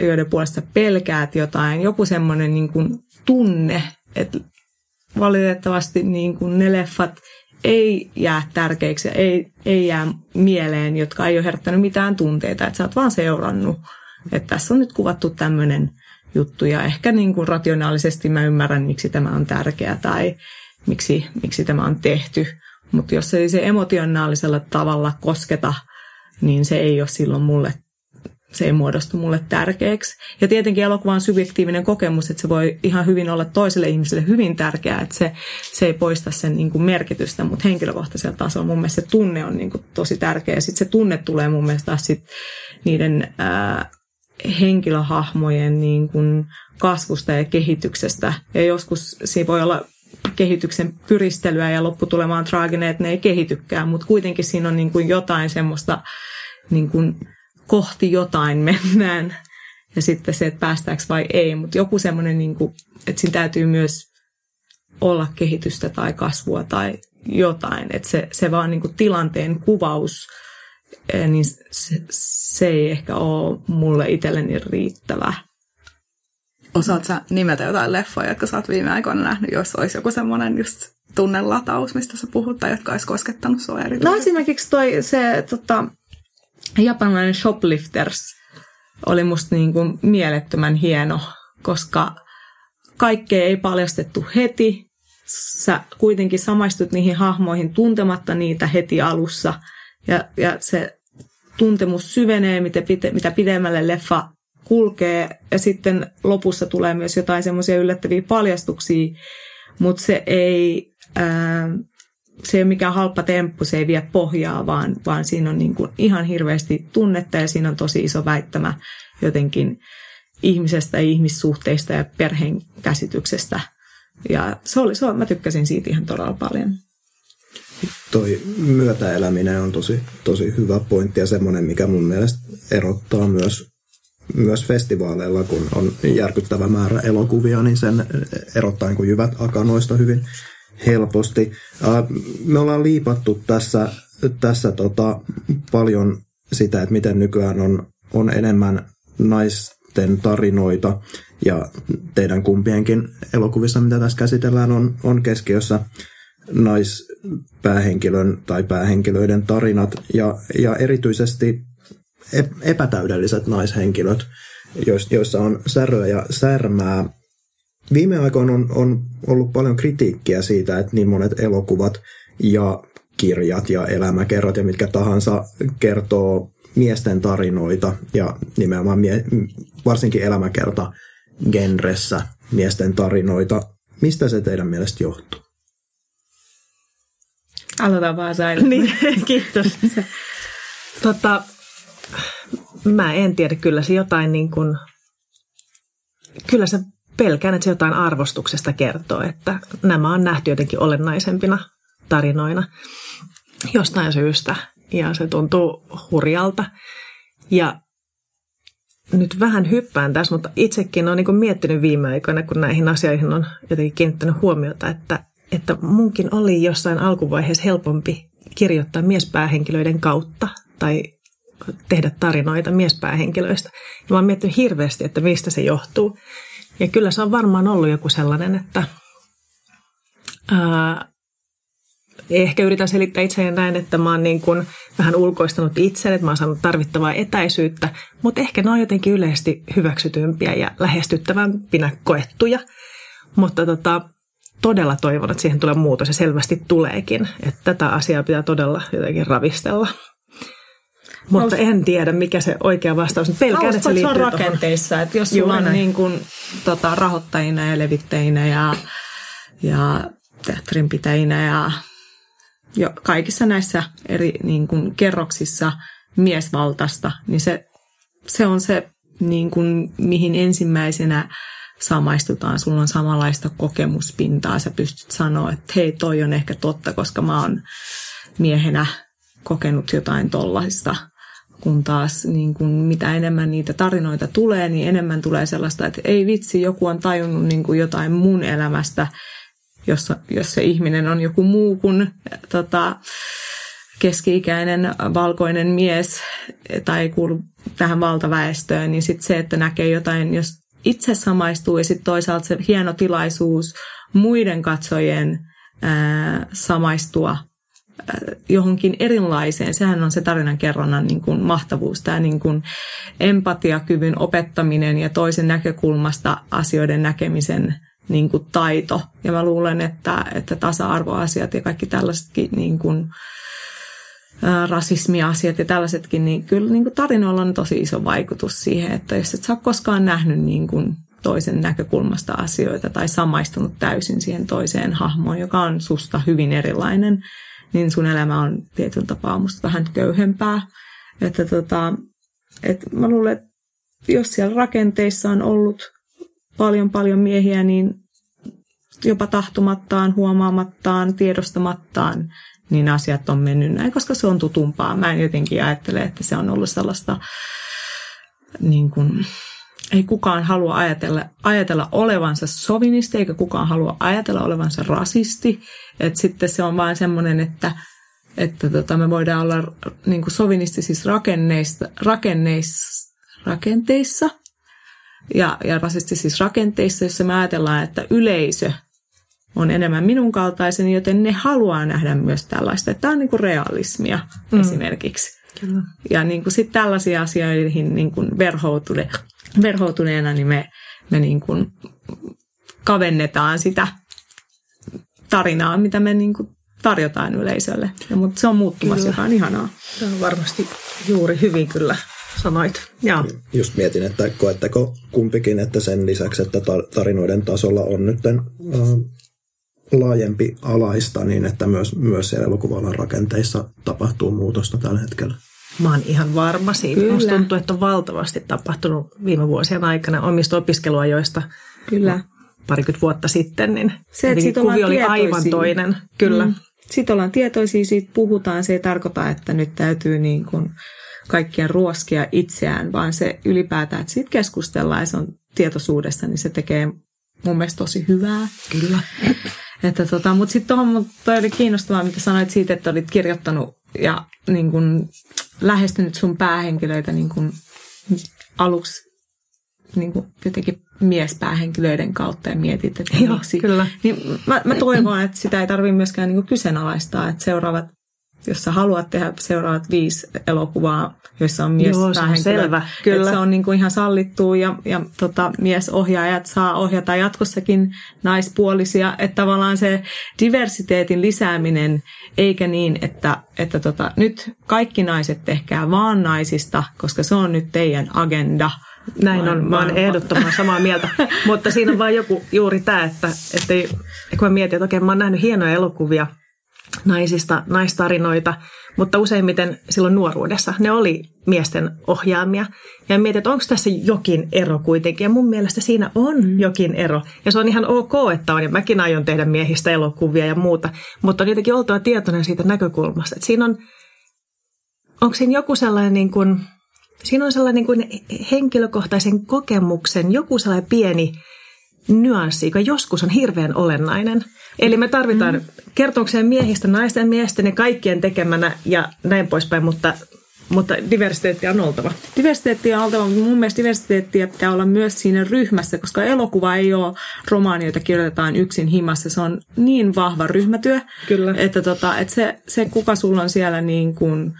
joiden puolesta pelkäät jotain. Joku semmoinen niin kuin tunne, että valitettavasti niin kuin ne leffat ei jää tärkeiksi ja ei, ei jää mieleen, jotka ei ole herättänyt mitään tunteita, että sä oot vaan seurannut, että tässä on nyt kuvattu tämmöinen juttu ja ehkä niin kuin rationaalisesti mä ymmärrän, miksi tämä on tärkeä tai miksi, miksi tämä on tehty, mutta jos ei se emotionaalisella tavalla kosketa, niin se ei ole silloin mulle, se ei muodostu mulle tärkeäksi. Ja tietenkin elokuva on subjektiivinen kokemus, että se voi ihan hyvin olla toiselle ihmiselle hyvin tärkeää, että se, se ei poista sen niin kuin merkitystä, mutta henkilökohtaisella tasolla mun mielestä se tunne on niin kuin tosi tärkeä. Sitten se tunne tulee mun mielestä sit niiden ää, henkilöhahmojen niin kuin kasvusta ja kehityksestä. Ja joskus siinä voi olla kehityksen pyristelyä ja lopputulema on traaginen, että ne ei kehitykään, mutta kuitenkin siinä on niin kuin jotain semmoista niin kuin kohti jotain mennään ja sitten se, että päästäänkö vai ei, mutta joku semmoinen, niin kuin, että siinä täytyy myös olla kehitystä tai kasvua tai jotain, että se, se vaan niin kuin tilanteen kuvaus, eh, niin se, se ei ehkä ole mulle itselleni riittävä. Osaat sä nimetä jotain leffoja, jotka sä oot viime aikoina nähnyt, jos olisi joku semmoinen just tunnelataus, mistä sä puhut, tai jotka olisi koskettanut sua erityisesti? No esimerkiksi toi se tota, japanilainen Shoplifters oli musta niin kuin mielettömän hieno, koska kaikkea ei paljastettu heti. Sä kuitenkin samaistut niihin hahmoihin tuntematta niitä heti alussa. Ja, ja se tuntemus syvenee, mitä, pite, mitä pidemmälle leffa kulkee ja sitten lopussa tulee myös jotain semmoisia yllättäviä paljastuksia, mutta se ei, ää, se ei ole mikään halppa temppu, se ei vie pohjaa, vaan, vaan siinä on niin kuin ihan hirveästi tunnetta ja siinä on tosi iso väittämä jotenkin ihmisestä ihmissuhteista ja perheen käsityksestä. Ja se oli, se mä tykkäsin siitä ihan todella paljon. Toi myötäeläminen on tosi, tosi hyvä pointti ja semmoinen, mikä mun mielestä erottaa myös myös festivaaleilla, kun on järkyttävä määrä elokuvia, niin sen erottaa niin kuin jyvät akanoista hyvin helposti. Me ollaan liipattu tässä, tässä tota, paljon sitä, että miten nykyään on, on enemmän naisten tarinoita ja teidän kumpienkin elokuvissa, mitä tässä käsitellään, on, on keskiössä naispäähenkilön tai päähenkilöiden tarinat ja, ja erityisesti epätäydelliset naishenkilöt, joissa on säröä ja särmää. Viime aikoina on, on ollut paljon kritiikkiä siitä, että niin monet elokuvat ja kirjat ja elämäkerrat ja mitkä tahansa kertoo miesten tarinoita ja nimenomaan mie- varsinkin elämäkerta genressä miesten tarinoita. Mistä se teidän mielestä johtuu? Aloitetaan vaan Saila. niin, [laughs] kiitos. tota, mä en tiedä, kyllä se jotain niin kuin, kyllä se pelkään, että se jotain arvostuksesta kertoo, että nämä on nähty jotenkin olennaisempina tarinoina jostain syystä ja se tuntuu hurjalta. Ja nyt vähän hyppään tässä, mutta itsekin olen niin miettinyt viime aikoina, kun näihin asioihin on jotenkin kiinnittänyt huomiota, että, että munkin oli jossain alkuvaiheessa helpompi kirjoittaa miespäähenkilöiden kautta tai tehdä tarinoita miespäähenkilöistä. Ja mä oon miettinyt hirveästi, että mistä se johtuu. Ja kyllä se on varmaan ollut joku sellainen, että ää, ehkä yritän selittää itseäni näin, että mä oon niin kuin vähän ulkoistanut itselle, että mä oon saanut tarvittavaa etäisyyttä, mutta ehkä ne on jotenkin yleisesti hyväksytympiä ja lähestyttävämpinä koettuja. Mutta tota, todella toivon, että siihen tulee muutos ja selvästi tuleekin. Että tätä asiaa pitää todella jotenkin ravistella. Mutta en tiedä, mikä se oikea vastaus on. Pelkään, että se liittyy on rakenteissa. Että jos sulla on niin kuin, tota, rahoittajina ja levittäjinä ja, ja teatterinpitäjinä ja jo kaikissa näissä eri niin kuin, kerroksissa miesvaltaista, niin se, se on se, niin kuin, mihin ensimmäisenä samaistutaan. Sulla on samanlaista kokemuspintaa. Sä pystyt sanoa, että hei, toi on ehkä totta, koska mä oon miehenä kokenut jotain tollaista. Kun taas niin kun mitä enemmän niitä tarinoita tulee, niin enemmän tulee sellaista, että ei vitsi, joku on tajunnut niin kuin jotain mun elämästä, jossa, jos se ihminen on joku muu kuin tota, keski-ikäinen valkoinen mies tai kuulu tähän valtaväestöön, niin sitten se, että näkee jotain, jos itse samaistuu ja sitten toisaalta se hieno tilaisuus muiden katsojien ää, samaistua johonkin erilaiseen. Sehän on se tarinan kerronnan niin kuin mahtavuus, tämä niin kuin empatiakyvyn opettaminen ja toisen näkökulmasta asioiden näkemisen niin kuin taito. Ja mä luulen, että, että tasa-arvoasiat ja kaikki tällaisetkin niin kuin, ää, rasismiasiat ja tällaisetkin, niin kyllä niin kuin tarinoilla on tosi iso vaikutus siihen, että jos et sä koskaan nähnyt niin kuin toisen näkökulmasta asioita tai samaistunut täysin siihen toiseen hahmoon, joka on susta hyvin erilainen, niin sun elämä on tietyllä tapaa musta vähän köyhempää. Että tota, et mä luulen, että jos siellä rakenteissa on ollut paljon paljon miehiä, niin jopa tahtomattaan, huomaamattaan, tiedostamattaan, niin asiat on mennyt näin, koska se on tutumpaa. Mä en jotenkin ajattele, että se on ollut sellaista, niin kuin, ei kukaan halua ajatella, ajatella olevansa sovinisti, eikä kukaan halua ajatella olevansa rasisti. Et sitten se on vain semmoinen, että, että tota, me voidaan olla niin kuin sovinistisissa rakenneissa, rakenneissa, rakenteissa ja, ja rasistisissa rakenteissa, jossa me ajatellaan, että yleisö on enemmän minun kaltaiseni, joten ne haluaa nähdä myös tällaista. Tämä on niin kuin realismia mm. esimerkiksi. Kyllä. Ja niin kuin sit tällaisia asioihin niin kuin verhoutune, verhoutuneena niin me, me niin kuin kavennetaan sitä tarinaa, mitä me niin kuin tarjotaan yleisölle. Ja, mutta se on muuttumassa, joka on ihanaa. Se on varmasti juuri hyvin kyllä sanoit. Ja. Just mietin, että koetteko kumpikin, että sen lisäksi, että tarinoiden tasolla on nyt äh, laajempi alaista niin, että myös, myös siellä elokuvalan rakenteissa tapahtuu muutosta tällä hetkellä. Mä oon ihan varma siitä. Kyllä. Musta tuntuu, että on valtavasti tapahtunut viime vuosien aikana omista opiskeluajoista. Kyllä. Parikymmentä vuotta sitten, niin se, että sit kuvio oli aivan toinen. Kyllä. Mm. Sitten ollaan tietoisia, siitä puhutaan. Se ei tarkoita, että nyt täytyy niin kuin kaikkia ruoskia itseään, vaan se ylipäätään, että siitä keskustellaan ja se on tietoisuudessa, niin se tekee mun mielestä tosi hyvää. Kyllä. [clears throat] Että tota, mutta sitten tuohon toi oli kiinnostavaa, mitä sanoit siitä, että olit kirjoittanut ja niin kun, lähestynyt sun päähenkilöitä niin kun, aluksi niin kun, jotenkin miespäähenkilöiden kautta ja mietit, että Joo, miksi. Kyllä. Niin mä, mä toivon, että sitä ei tarvitse myöskään niin kyseenalaistaa, että seuraavat jos sä haluat tehdä seuraavat viisi elokuvaa, joissa on mies Joo, se on selvä. Kyllä. Että se on niin kuin ihan sallittu ja, ja tota, miesohjaajat saa ohjata jatkossakin naispuolisia. Että tavallaan se diversiteetin lisääminen, eikä niin, että, että tota, nyt kaikki naiset tehkää vaan naisista, koska se on nyt teidän agenda. Näin on, mä oon ehdottoman samaa mieltä. [laughs] Mutta siinä on vain joku juuri tämä, että, että kun mä mietin, että okei, mä oon nähnyt hienoja elokuvia – naisista, naistarinoita, mutta useimmiten silloin nuoruudessa ne oli miesten ohjaamia. Ja mietin, että onko tässä jokin ero kuitenkin. Ja mun mielestä siinä on mm. jokin ero. Ja se on ihan ok, että on. Ja mäkin aion tehdä miehistä elokuvia ja muuta. Mutta on jotenkin oltava tietoinen siitä näkökulmasta. Että siinä on, onko siinä joku sellainen niin kuin, siinä on sellainen niin kuin henkilökohtaisen kokemuksen, joku sellainen pieni nyanssi, joka joskus on hirveän olennainen. Eli me tarvitaan mm. kertomukseen miehistä, naisten, miesten ja kaikkien tekemänä ja näin poispäin, mutta, mutta diversiteettiä on oltava. Diversiteettiä on oltava, mutta mun mielestä diversiteettiä pitää olla myös siinä ryhmässä, koska elokuva ei ole romaani, jota kirjoitetaan yksin himassa. Se on niin vahva ryhmätyö, Kyllä. että, tota, että se, se, kuka sulla on siellä niin kuin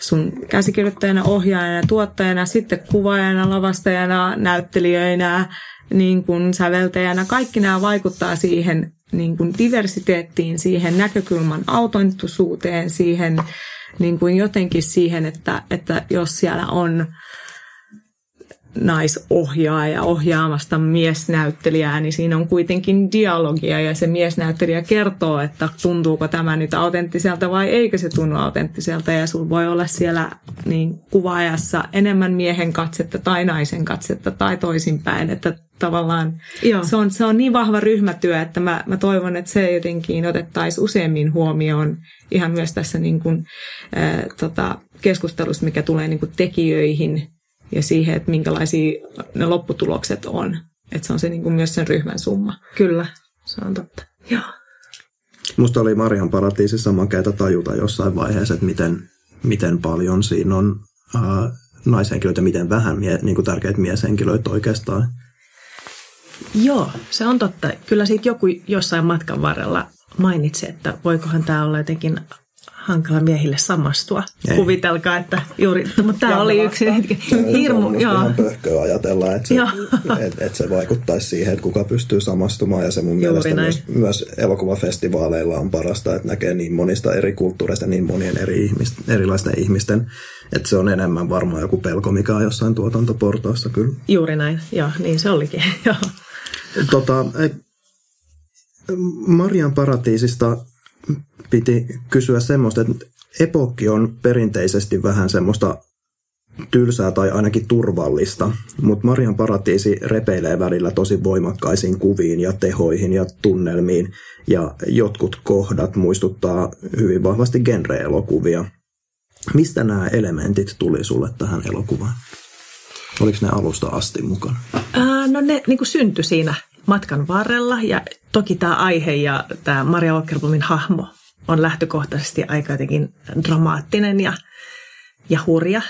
sun käsikirjoittajana, ohjaajana, tuottajana, sitten kuvaajana, lavastajana, näyttelijöinä, niin kuin säveltäjänä. Kaikki nämä vaikuttaa siihen niin kuin diversiteettiin, siihen näkökulman autenttisuuteen, siihen niin kuin jotenkin siihen, että, että jos siellä on naisohjaaja ohjaamasta miesnäyttelijää, niin siinä on kuitenkin dialogia ja se miesnäyttelijä kertoo, että tuntuuko tämä nyt autenttiselta vai eikö se tunnu autenttiselta. Ja sulla voi olla siellä niin kuvaajassa enemmän miehen katsetta tai naisen katsetta tai toisinpäin, että tavallaan Joo. Se, on, se on niin vahva ryhmätyö, että mä, mä toivon, että se jotenkin otettaisiin useammin huomioon ihan myös tässä niin kuin, äh, tota, keskustelussa, mikä tulee niin kuin tekijöihin ja siihen, että minkälaisia ne lopputulokset on. Että se on se niin kuin myös sen ryhmän summa. Kyllä, se on totta. Joo. Musta oli Marian paratiisissa makeata tajuta jossain vaiheessa, että miten, miten paljon siinä on äh, naishenkilöitä, miten vähän mie, niin kuin tärkeitä mieshenkilöitä oikeastaan. Joo, se on totta. Kyllä siitä joku jossain matkan varrella mainitsi, että voikohan tämä olla jotenkin hankala miehille samastua. Ei. Kuvitelkaa, että juuri, mutta tämä oli yksi hetki. Hirmu, se on joo. ihan pöhköä ajatella, että se, [laughs] et, et se vaikuttaisi siihen, että kuka pystyy samastumaan. Ja se mun juuri mielestä myös, myös elokuvafestivaaleilla on parasta, että näkee niin monista eri kulttuureista, niin monien eri ihmisten, erilaisten ihmisten. Että se on enemmän varmaan joku pelko, mikä on jossain tuotantoportaassa kyllä. Juuri näin, joo, niin se olikin. [laughs] joo. Tota, Marian paratiisista piti kysyä semmoista, että epokki on perinteisesti vähän semmoista tylsää tai ainakin turvallista, mutta Marian paratiisi repeilee välillä tosi voimakkaisiin kuviin ja tehoihin ja tunnelmiin, ja jotkut kohdat muistuttaa hyvin vahvasti genre-elokuvia. Mistä nämä elementit tuli sulle tähän elokuvaan? Oliko ne alusta asti mukana? Ää, no ne niin syntyi siinä matkan varrella ja toki tämä aihe ja tämä Maria Åkerbomin hahmo on lähtökohtaisesti aika jotenkin dramaattinen ja, ja hurja.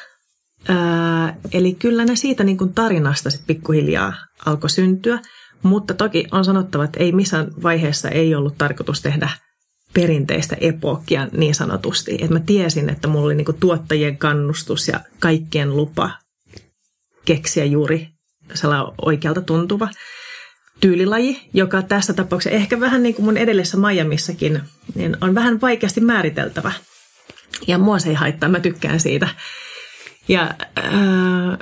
Ää, eli kyllä ne siitä niin kuin tarinasta sit pikkuhiljaa alkoi syntyä, mutta toki on sanottava, että ei missään vaiheessa ei ollut tarkoitus tehdä perinteistä epokkia niin sanotusti. Että mä tiesin, että mulla oli niin kuin tuottajien kannustus ja kaikkien lupa keksiä juuri sellainen oikealta tuntuva tyylilaji, joka tässä tapauksessa ehkä vähän niin kuin mun edellisessä Miamissakin, niin on vähän vaikeasti määriteltävä. Ja mua se ei haittaa, mä tykkään siitä. Ja äh,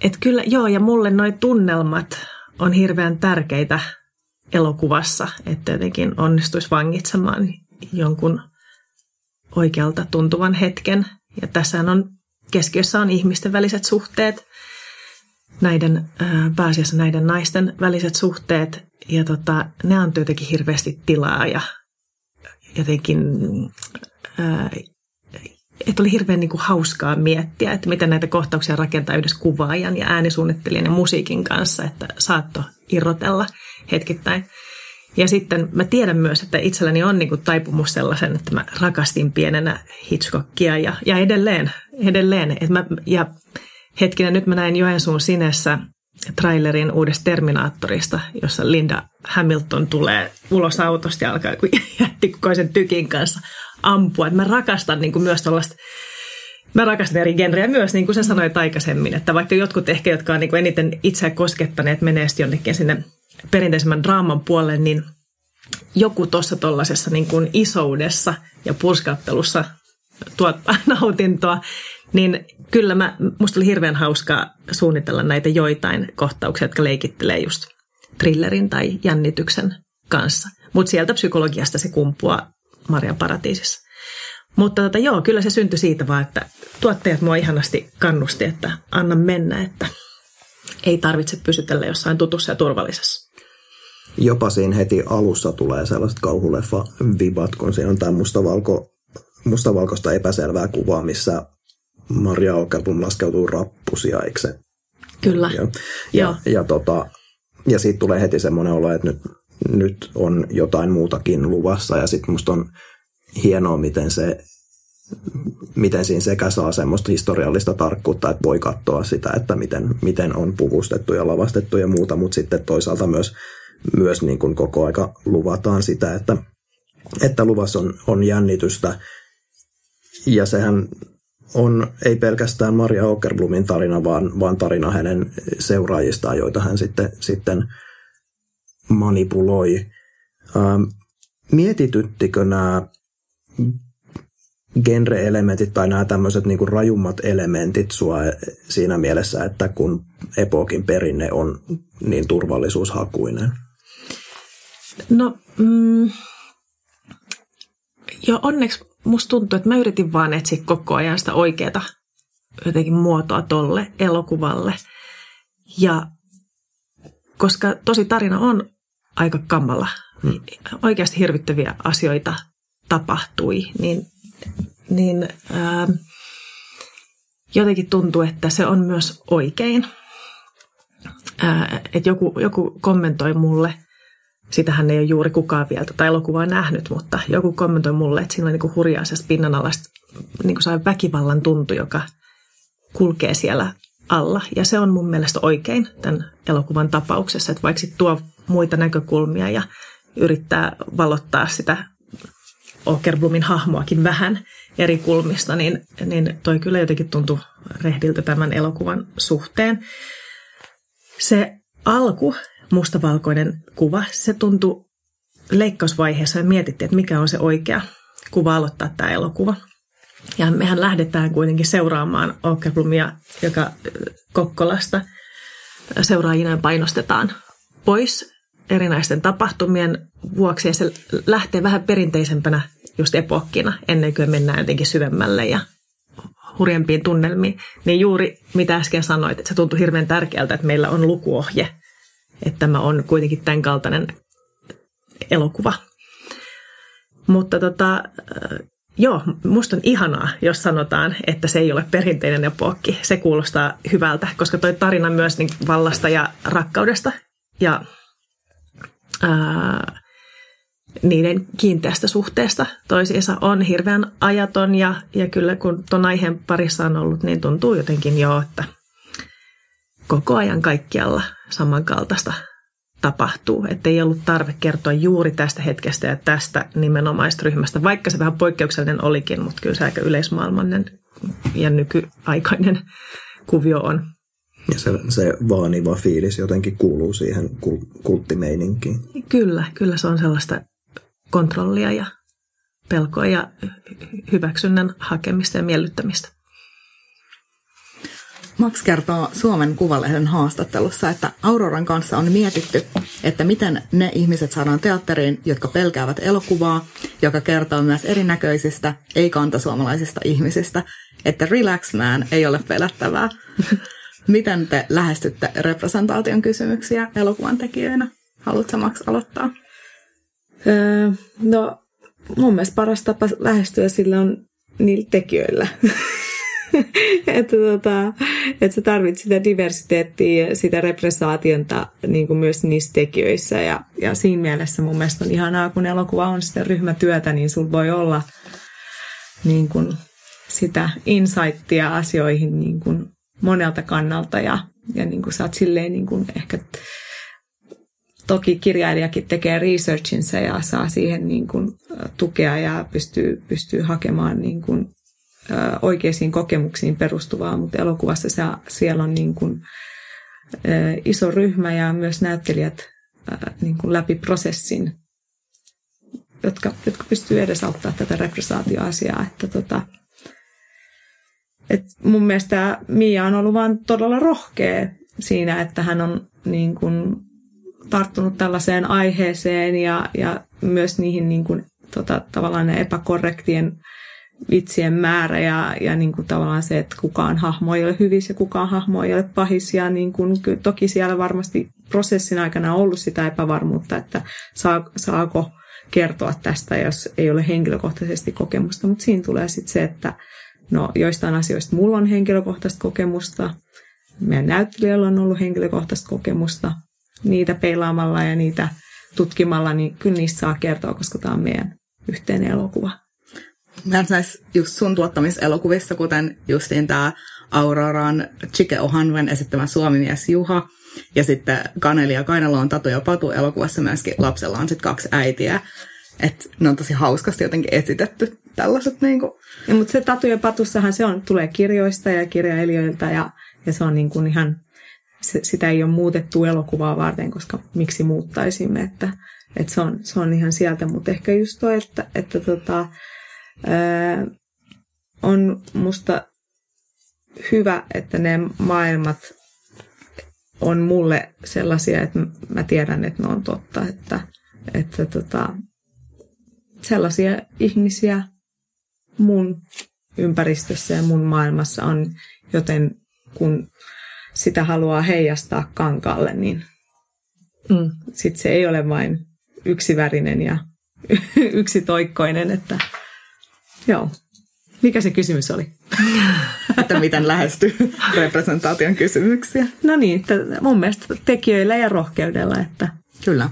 et kyllä, joo, ja mulle noi tunnelmat on hirveän tärkeitä elokuvassa, että jotenkin onnistuisi vangitsemaan jonkun oikealta tuntuvan hetken. Ja tässä on keskiössä on ihmisten väliset suhteet, näiden, pääasiassa näiden naisten väliset suhteet. Ja tota, ne antaa jotenkin hirveästi tilaa ja jotenkin, että oli hirveän niin kuin hauskaa miettiä, että miten näitä kohtauksia rakentaa yhdessä kuvaajan ja äänisuunnittelijan ja musiikin kanssa, että saatto irrotella hetkittäin. Ja sitten mä tiedän myös, että itselläni on niin kuin taipumus sellaisen, että mä rakastin pienenä Hitchcockia ja, ja edelleen, edelleen. Että mä, ja Hetkinen, nyt mä näin Joensuun sinessä trailerin uudesta Terminaattorista, jossa Linda Hamilton tulee ulos autosta ja alkaa [laughs] jättikoisen tykin kanssa ampua. Mä rakastan niin kuin myös tuollaista Mä rakastan eri genrejä myös, niin kuin sä sanoit aikaisemmin, että vaikka jotkut ehkä, jotka on niin kuin eniten itseä koskettaneet, menee jonnekin sinne perinteisemmän draaman puolelle, niin joku tuossa tuollaisessa niin isoudessa ja purskattelussa tuottaa [laughs] nautintoa, niin kyllä mä, musta oli hirveän hauskaa suunnitella näitä joitain kohtauksia, jotka leikittelee just thrillerin tai jännityksen kanssa. Mutta sieltä psykologiasta se kumpuaa Marian paratiisissa. Mutta tota, joo, kyllä se syntyi siitä vaan, että tuottajat mua ihanasti kannusti, että anna mennä, että ei tarvitse pysytellä jossain tutussa ja turvallisessa. Jopa siinä heti alussa tulee sellaiset kauhuleffa-vibat, kun siinä on tämä mustavalko, mustavalkoista epäselvää kuvaa, missä Maria Okelblom laskeutuu rappusia, eikö se? Kyllä. Ja, ja, ja, tota, ja siitä tulee heti semmoinen olo, että nyt, nyt on jotain muutakin luvassa ja sitten musta on hienoa, miten se miten siinä sekä saa semmoista historiallista tarkkuutta, että voi katsoa sitä, että miten, miten on puvustettu ja lavastettu ja muuta, mutta sitten toisaalta myös, myös niin kuin koko aika luvataan sitä, että, että luvassa on, on jännitystä. Ja sehän on ei pelkästään Maria Åkerblomin tarina, vaan, vaan tarina hänen seuraajistaan, joita hän sitten, sitten manipuloi. Ähm, mietityttikö nämä genre-elementit tai nämä tämmöiset niin rajummat elementit sua siinä mielessä, että kun epokin perinne on niin turvallisuushakuinen? No, mm, joo, onneksi musta tuntuu, että mä yritin vaan etsiä koko ajan sitä oikeaa jotenkin muotoa tolle elokuvalle. Ja koska tosi tarina on aika kammalla, hmm. oikeasti hirvittäviä asioita tapahtui, niin, niin ää, jotenkin tuntuu, että se on myös oikein. Ää, että joku, joku kommentoi mulle – sitähän ei ole juuri kukaan vielä tätä elokuvaa nähnyt, mutta joku kommentoi mulle, että siinä on niin hurjaa pinnan alasta niin kuin väkivallan tuntu, joka kulkee siellä alla. Ja se on mun mielestä oikein tämän elokuvan tapauksessa, että vaikka tuo muita näkökulmia ja yrittää valottaa sitä Okerblumin hahmoakin vähän eri kulmista, niin, niin toi kyllä jotenkin tuntui rehdiltä tämän elokuvan suhteen. Se alku mustavalkoinen kuva. Se tuntui leikkausvaiheessa ja mietittiin, että mikä on se oikea kuva aloittaa tämä elokuva. Ja mehän lähdetään kuitenkin seuraamaan Åkerblomia, joka Kokkolasta seuraajina painostetaan pois erinäisten tapahtumien vuoksi. Ja se lähtee vähän perinteisempänä just epokkina, ennen kuin mennään jotenkin syvemmälle ja hurjempiin tunnelmiin. Niin juuri mitä äsken sanoit, että se tuntui hirveän tärkeältä, että meillä on lukuohje – että tämä on kuitenkin tämän kaltainen elokuva. Mutta tota, joo, musta on ihanaa, jos sanotaan, että se ei ole perinteinen epokki. Se kuulostaa hyvältä, koska toi tarina myös niin vallasta ja rakkaudesta ja ää, niiden kiinteästä suhteesta toisiinsa on hirveän ajaton ja, ja kyllä kun tuon aiheen parissa on ollut, niin tuntuu jotenkin jo, että koko ajan kaikkialla samankaltaista tapahtuu. Että ei ollut tarve kertoa juuri tästä hetkestä ja tästä nimenomaista ryhmästä, vaikka se vähän poikkeuksellinen olikin, mutta kyllä se aika yleismaailmannen ja nykyaikainen kuvio on. Ja se, se vaaniva fiilis jotenkin kuuluu siihen kulttimeininkiin. Kyllä, kyllä se on sellaista kontrollia ja pelkoa ja hyväksynnän hakemista ja miellyttämistä. Max kertoo Suomen Kuvalehden haastattelussa, että Auroran kanssa on mietitty, että miten ne ihmiset saadaan teatteriin, jotka pelkäävät elokuvaa, joka kertoo myös erinäköisistä, ei-kantasuomalaisista ihmisistä, että Relax Man ei ole pelättävää. [laughs] miten te lähestytte representaation kysymyksiä elokuvan tekijöinä? Haluatko Max aloittaa? Öö, no, mun mielestä paras tapa lähestyä sillä on niillä tekijöillä. [laughs] että, tota, että sä tarvitset sitä diversiteettiä sitä repressaatiota niin kuin myös niissä tekijöissä. Ja, ja siinä mielessä mun mielestä on ihanaa, kun elokuva on sitä ryhmätyötä, niin sulla voi olla niin kuin sitä insightia asioihin niin kuin monelta kannalta ja, ja niin kuin sä oot silleen niin kuin ehkä toki kirjailijakin tekee researchinsa ja saa siihen niin kuin tukea ja pystyy, pystyy hakemaan niin kuin oikeisiin kokemuksiin perustuvaa, mutta elokuvassa se, siellä on niin kuin, iso ryhmä ja myös näyttelijät niin kuin läpi prosessin, jotka, jotka pystyy edesauttaa tätä repressaatioasiaa. Että tota, et mun mielestä Mia on ollut vaan todella rohkea siinä, että hän on niin kuin tarttunut tällaiseen aiheeseen ja, ja myös niihin niin kuin tota, tavallaan epäkorrektien vitsien määrä ja, ja niin kuin tavallaan se, että kukaan hahmo ei ole hyvissä ja kukaan hahmo ei ole pahis. Ja niin kuin, toki siellä varmasti prosessin aikana on ollut sitä epävarmuutta, että saa, saako kertoa tästä, jos ei ole henkilökohtaisesti kokemusta. Mutta siinä tulee sitten se, että no, joistain asioista mulla on henkilökohtaista kokemusta, meidän näyttelijällä on ollut henkilökohtaista kokemusta. Niitä peilaamalla ja niitä tutkimalla, niin kyllä niistä saa kertoa, koska tämä on meidän yhteinen elokuva. Näissä just sun tuottamiselokuvissa, kuten justiin tämä Auroran Chike Ohanven esittämä suomimies Juha, ja sitten Kaneli ja Kainalo on Tatu ja Patu elokuvassa myöskin lapsella on sitten kaksi äitiä. Että ne on tosi hauskasti jotenkin esitetty tällaiset niinku. Ja, mutta se Tatu ja Patussahan se on, tulee kirjoista ja kirjailijoilta ja, ja se on niin kuin ihan, se, sitä ei ole muutettu elokuvaa varten, koska miksi muuttaisimme, että, että se, on, se on ihan sieltä. Mutta ehkä just toi, että, että tota, ää, on musta hyvä, että ne maailmat on mulle sellaisia, että mä tiedän, että ne on totta, että, että tota, sellaisia ihmisiä mun ympäristössä ja mun maailmassa on, joten kun sitä haluaa heijastaa kankaalle, niin mm. sitten se ei ole vain yksivärinen ja [laughs] yksitoikkoinen, että joo. Mikä se kysymys oli? [laughs] että miten lähestyy representaation kysymyksiä. No niin, että mun mielestä tekijöillä ja rohkeudella. Että... Kyllä.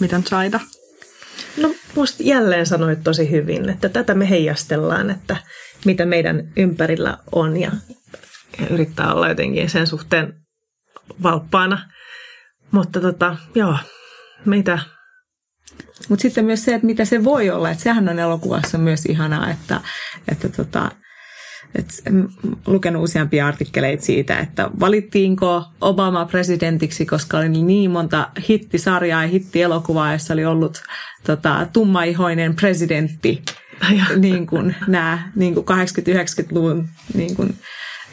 Miten Chaida? No musta jälleen sanoit tosi hyvin, että tätä me heijastellaan, että mitä meidän ympärillä on ja, ja yrittää olla jotenkin sen suhteen valppaana. Mutta tota, joo, mitä mutta sitten myös se, että mitä se voi olla, että sehän on elokuvassa myös ihanaa, että, että tota, et lukenut useampia artikkeleita siitä, että valittiinko Obama presidentiksi, koska oli niin monta hittisarjaa ja hittielokuvaa, jossa oli ollut tota, tummaihoinen presidentti, niin kuin nämä niin kuin 80-90-luvun niin kuin,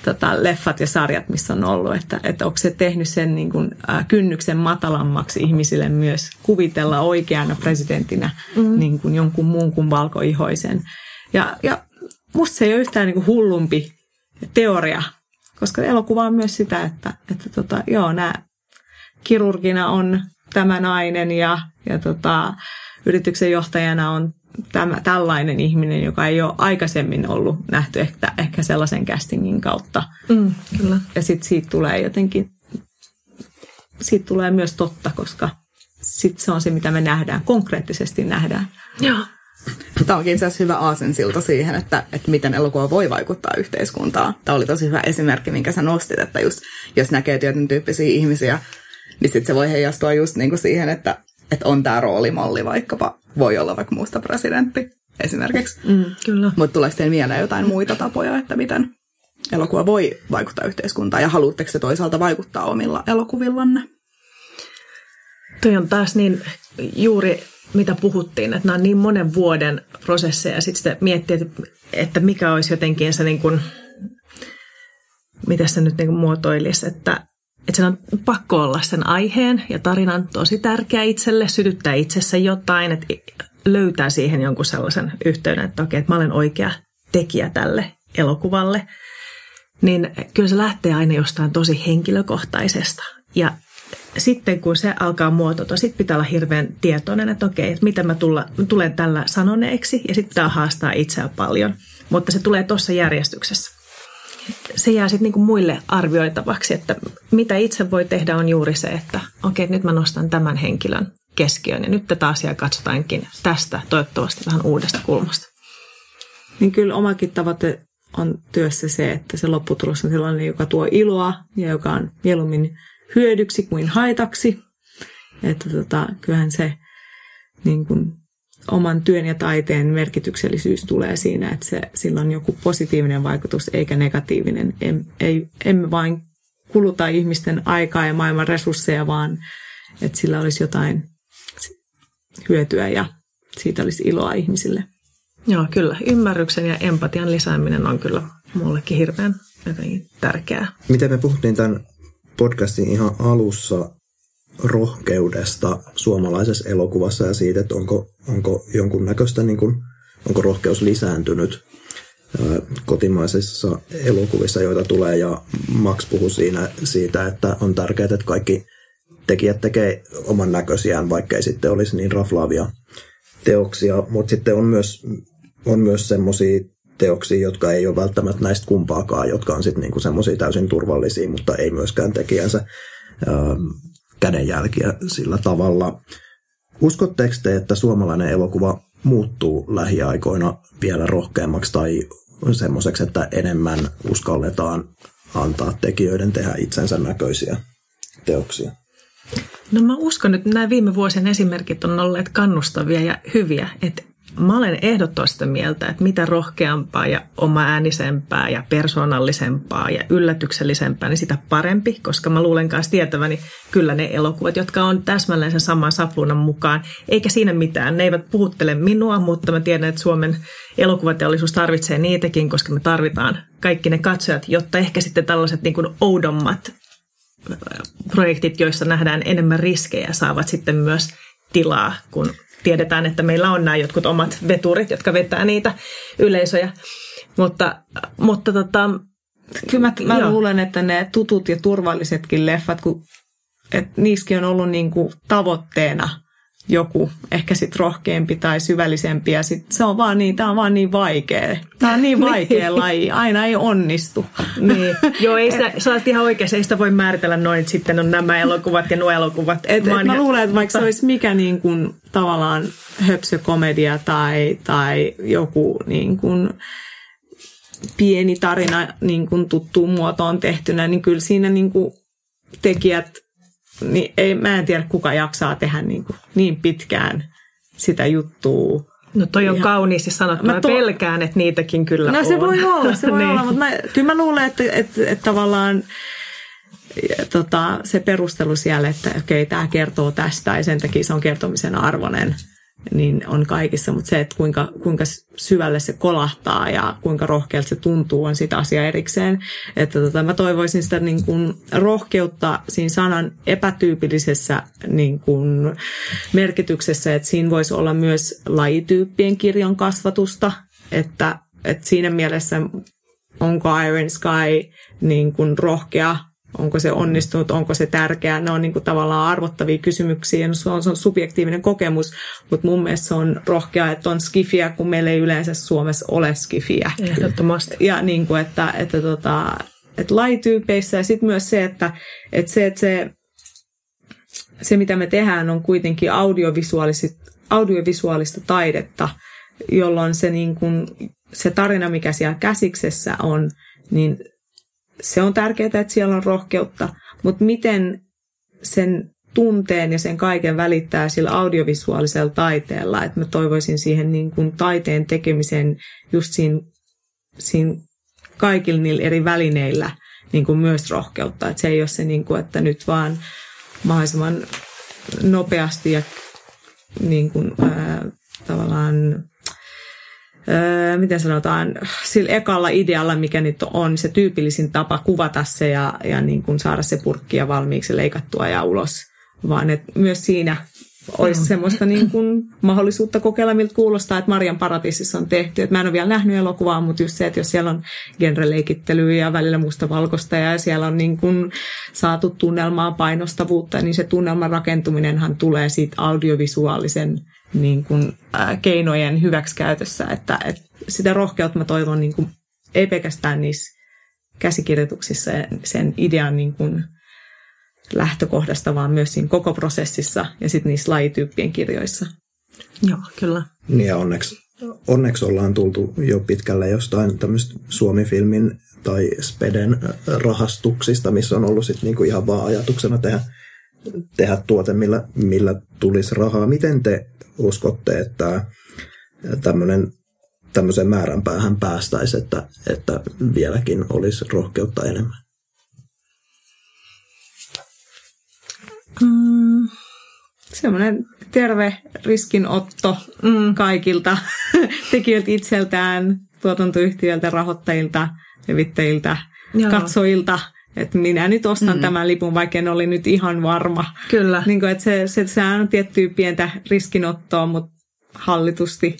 tota, leffat ja sarjat, missä on ollut, että, että onko se tehnyt sen niin kuin, äh, kynnyksen matalammaksi ihmisille myös kuvitella oikeana presidenttinä mm. niin kuin jonkun muun kuin valkoihoisen. Ja, ja musta se ei ole yhtään niin kuin hullumpi teoria, koska elokuva on myös sitä, että, että tota, joo, nämä kirurgina on tämä nainen ja, ja tota, yrityksen johtajana on tämä, tällainen ihminen, joka ei ole aikaisemmin ollut nähty ehkä, ehkä sellaisen castingin kautta. Mm, kyllä. Ja sitten siitä tulee jotenkin, siitä tulee myös totta, koska sitten se on se, mitä me nähdään, konkreettisesti nähdään. Joo. Tämä onkin itse asiassa hyvä aasensilta siihen, että, että miten elokuva voi vaikuttaa yhteiskuntaan. Tämä oli tosi hyvä esimerkki, minkä sä nostit, että just, jos näkee tietyn tyyppisiä ihmisiä, niin sitten se voi heijastua just niin kuin siihen, että, että on tämä roolimalli vaikkapa, voi olla vaikka muusta presidentti esimerkiksi. Mm, kyllä. Mutta tuleeko teille mieleen jotain muita tapoja, että miten elokuva voi vaikuttaa yhteiskuntaan ja haluatteko se toisaalta vaikuttaa omilla elokuvillanne? Toi on taas niin juuri mitä puhuttiin, että nämä on niin monen vuoden prosesseja ja sitten miettii, että, että mikä olisi jotenkin se niin kuin, mitä se nyt niin kuin muotoilisi, että, että sen on pakko olla sen aiheen ja tarinan tosi tärkeä itselle, sytyttää itsessä jotain, että löytää siihen jonkun sellaisen yhteyden, että okei, että mä olen oikea tekijä tälle elokuvalle, niin kyllä se lähtee aina jostain tosi henkilökohtaisesta. Ja sitten kun se alkaa muotoutua, sitten pitää olla hirveän tietoinen, että okei, että miten mä tulla, tulen tällä sanoneeksi, ja sitten tämä haastaa itseä paljon. Mutta se tulee tuossa järjestyksessä. Se jää sitten niinku muille arvioitavaksi, että mitä itse voi tehdä on juuri se, että okei, nyt mä nostan tämän henkilön keskiöön, ja nyt tätä asiaa katsotaankin tästä toivottavasti vähän uudesta kulmasta. Niin kyllä omakin tavoite on työssä se, että se lopputulos on sellainen, joka tuo iloa ja joka on mieluummin hyödyksi kuin haitaksi. Että tota, kyllähän se niin kuin, oman työn ja taiteen merkityksellisyys tulee siinä, että se, sillä on joku positiivinen vaikutus eikä negatiivinen. Em, ei, emme vain kuluta ihmisten aikaa ja maailman resursseja, vaan että sillä olisi jotain hyötyä ja siitä olisi iloa ihmisille. Joo, kyllä. Ymmärryksen ja empatian lisääminen on kyllä mullekin hirveän jotenkin tärkeää. Miten me puhuttiin tämän podcastin ihan alussa rohkeudesta suomalaisessa elokuvassa ja siitä, että onko, onko jonkunnäköistä, niin kuin, onko rohkeus lisääntynyt kotimaisissa elokuvissa, joita tulee, ja Max puhui siinä siitä, että on tärkeää, että kaikki tekijät tekee oman näköisiään, vaikka ei sitten olisi niin raflaavia teoksia, mutta sitten on myös, on myös semmoisia teoksia, jotka ei ole välttämättä näistä kumpaakaan, jotka on sitten niinku semmoisia täysin turvallisia, mutta ei myöskään tekijänsä kädenjälkiä sillä tavalla. Uskotteko te, että suomalainen elokuva muuttuu lähiaikoina vielä rohkeammaksi tai semmoiseksi, että enemmän uskalletaan antaa tekijöiden tehdä itsensä näköisiä teoksia? No mä uskon, että nämä viime vuosien esimerkit on olleet kannustavia ja hyviä. Että mä olen ehdottomasti mieltä, että mitä rohkeampaa ja oma äänisempää ja persoonallisempaa ja yllätyksellisempää, niin sitä parempi, koska mä luulen kanssa tietäväni kyllä ne elokuvat, jotka on täsmälleen sen saman sapluunan mukaan. Eikä siinä mitään, ne eivät puhuttele minua, mutta mä tiedän, että Suomen elokuvateollisuus tarvitsee niitäkin, koska me tarvitaan kaikki ne katsojat, jotta ehkä sitten tällaiset niin kuin oudommat projektit, joissa nähdään enemmän riskejä, saavat sitten myös tilaa, kun tiedetään, että meillä on nämä jotkut omat veturit, jotka vetää niitä yleisöjä. Mutta, mutta tota, Kyllä mä, mä luulen, että ne tutut ja turvallisetkin leffat, kun, että niissäkin on ollut niin kuin tavoitteena – joku ehkä sitten rohkeampi tai syvällisempi ja sit se on vaan niin, tämä on vaan niin vaikea. Tämä on niin [laughs] vaikea niin. laji, aina ei onnistu. Niin. [laughs] Joo, ei sitä, sä olet ihan oikeassa, ei sitä voi määritellä noin, että sitten on nämä elokuvat ja nuo elokuvat. Et, mä, et mä luulen, että vaikka se olisi mikä niin kuin, tavallaan höpsökomedia tai, tai joku niin kuin, pieni tarina niin kuin tuttuun muotoon tehtynä, niin kyllä siinä niin kuin, tekijät niin ei, mä en tiedä, kuka jaksaa tehdä niin, kuin niin pitkään sitä juttua. No toi on Ihan. kauniisti sanottu. Mä, to... mä pelkään, että niitäkin kyllä no, on. se voi olla, se [laughs] voi niin. olla, mutta mä, kyllä mä luulen, että, että, että tavallaan ja, tota, se perustelu siellä, että okei, okay, tämä kertoo tästä ja sen takia se on kertomisen arvoinen niin on kaikissa, mutta se, että kuinka, kuinka syvälle se kolahtaa ja kuinka rohkealta se tuntuu, on sitä asia erikseen. Että tota, mä toivoisin sitä niin kuin rohkeutta siinä sanan epätyypillisessä niin kuin merkityksessä, että siinä voisi olla myös lajityyppien kirjon kasvatusta, että, että siinä mielessä onko Iron Sky niin kuin rohkea onko se onnistunut, onko se tärkeää. Ne on niin kuin tavallaan arvottavia kysymyksiä, no se on, se on subjektiivinen kokemus, mutta mun mielestä se on rohkea, että on skifiä, kun meillä ei yleensä Suomessa ole skifiä. Ehdottomasti. Ja niin kuin, että, että, tota, että lajityypeissä ja sitten myös se, että, että se, että se, se, mitä me tehdään, on kuitenkin audiovisuaalista taidetta, jolloin se, niin kuin, se tarina, mikä siellä käsiksessä on, niin se on tärkeää, että siellä on rohkeutta, mutta miten sen tunteen ja sen kaiken välittää sillä audiovisuaalisella taiteella, että mä toivoisin siihen niin kuin taiteen tekemisen just siinä, siinä kaikilla niillä eri välineillä niin kuin myös rohkeutta. Että se ei ole se, niin kuin, että nyt vaan mahdollisimman nopeasti ja niin kuin, ää, tavallaan öö, miten sanotaan, sillä ekalla idealla, mikä nyt on se tyypillisin tapa kuvata se ja, ja niin kuin saada se purkkia valmiiksi leikattua ja ulos, vaan että myös siinä olisi semmoista niin kuin mahdollisuutta kokeilla, miltä kuulostaa, että Marian paratiisissa on tehty. Et mä en ole vielä nähnyt elokuvaa, mutta just se, että jos siellä on genreleikittelyä ja välillä mustavalkoista ja siellä on niin kuin saatu tunnelmaa, painostavuutta, niin se tunnelman rakentuminenhan tulee siitä audiovisuaalisen niin kuin, äh, keinojen hyväksikäytössä, että, että sitä rohkeutta mä toivon niin kuin, ei pelkästään niissä käsikirjoituksissa ja sen idean niin kuin, lähtökohdasta, vaan myös siinä koko prosessissa ja sitten niissä lajityyppien kirjoissa. Joo, kyllä. Niin ja onneksi, onneksi ollaan tultu jo pitkälle jostain tämmöistä Suomi-filmin tai Speden rahastuksista, missä on ollut sitten niinku ihan vaan ajatuksena tehdä, tehdä tuote, millä, millä tulisi rahaa. Miten te uskotte, että tämmöinen tämmöiseen määränpäähän päästäisiin, että, että vieläkin olisi rohkeutta enemmän? Mm, semmoinen terve riskinotto mm. kaikilta [laughs] tekijöiltä itseltään, tuotantoyhtiöiltä, rahoittajilta, levittäjiltä, Joo. katsojilta. Että minä nyt ostan mm. tämän lipun, vaikka en oli nyt ihan varma. Kyllä. Niin kuin, että se, se, sehän on tiettyä pientä riskinottoa, mutta hallitusti.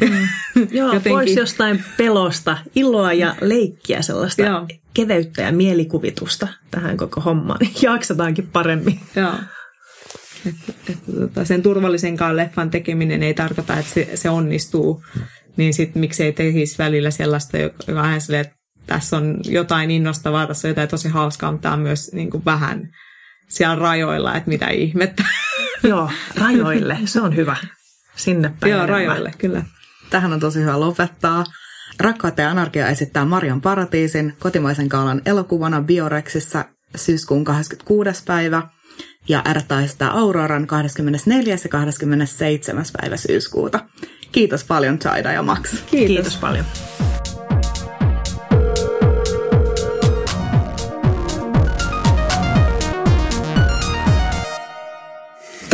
Mm. Joo, [laughs] Jotenkin. pois jostain pelosta, iloa ja leikkiä, sellaista Joo. keveyttä ja mielikuvitusta tähän koko hommaan. [laughs] Jaksataankin paremmin. Joo. Että, että, tota, sen turvallisenkaan leffan tekeminen ei tarkoita, että se, se onnistuu. Niin sitten miksei tekisi välillä sellaista, joka on että tässä on jotain innostavaa, tässä on jotain tosi hauskaa, mutta tämä on myös niin kuin vähän siellä rajoilla, että mitä ihmettä. [laughs] Joo, rajoille. Se on hyvä. Sinne päin. Joo, rajoille, kyllä. Tähän on tosi hyvä lopettaa. Rakkautta ja anarkia esittää Marion Paratiisin kotimaisen kaalan elokuvana Biorexissa syyskuun 26. päivä ja R esittää Auroran 24. ja 27. päivä syyskuuta. Kiitos paljon Jaida ja Max. Kiitos, Kiitos paljon.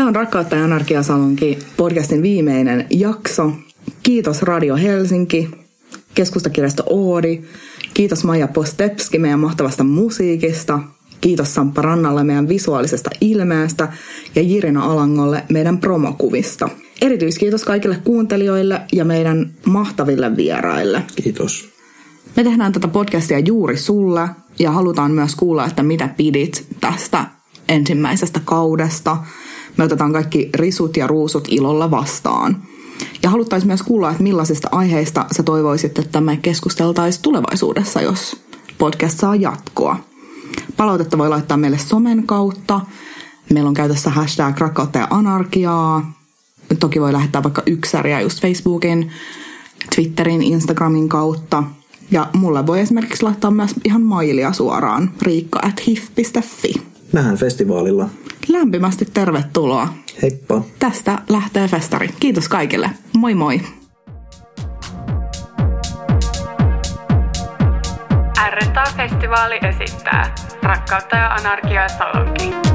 Tämä on Rakkautta ja Anarkiasalonki podcastin viimeinen jakso. Kiitos Radio Helsinki, keskustakirjasto Oodi. Kiitos Maija Postepski meidän mahtavasta musiikista. Kiitos Samppa Rannalle meidän visuaalisesta ilmeestä ja Jirina Alangolle meidän promokuvista. Erityiskiitos kaikille kuuntelijoille ja meidän mahtaville vieraille. Kiitos. Me tehdään tätä podcastia juuri sulle ja halutaan myös kuulla, että mitä pidit tästä ensimmäisestä kaudesta – me otetaan kaikki risut ja ruusut ilolla vastaan. Ja haluttaisiin myös kuulla, että millaisista aiheista sä toivoisit, että me keskusteltaisiin tulevaisuudessa, jos podcast saa jatkoa. Palautetta voi laittaa meille somen kautta. Meillä on käytössä hashtag rakkautta ja anarkiaa. Toki voi lähettää vaikka yksäriä just Facebookin, Twitterin, Instagramin kautta. Ja mulle voi esimerkiksi laittaa myös ihan mailia suoraan riikka. Nähdään festivaalilla. Lämpimästi tervetuloa. Heippa. Tästä lähtee festari. Kiitos kaikille. Moi moi. R-festivaali esittää Rakkautta ja anarkiaa Salonki.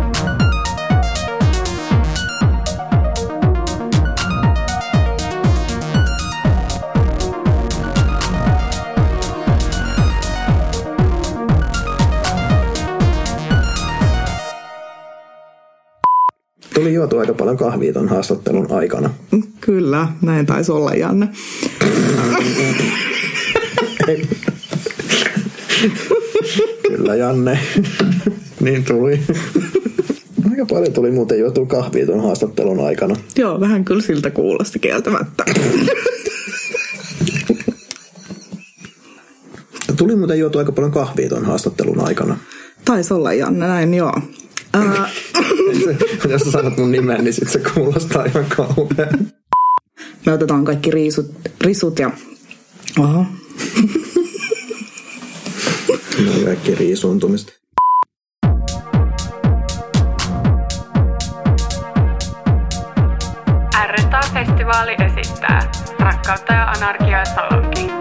Tuli juotu aika paljon kahvia ton haastattelun aikana. Kyllä, näin taisi olla, Janne. Kyllä, Janne. niin tuli. Aika paljon tuli muuten juotu kahvia ton haastattelun aikana. Joo, vähän kyllä siltä kuulosti kieltämättä. tuli muuten juotu aika paljon kahvia ton haastattelun aikana. Taisi olla, Janne, näin joo. Uh, [laughs] jos sä sanot mun nimen, niin sit se kuulostaa ihan kauhean. Me otetaan kaikki riisut, risut ja... Oho. [laughs] no kaikki riisuuntumista. R-festivaali esittää Rakkautta ja anarkiaa Salonki.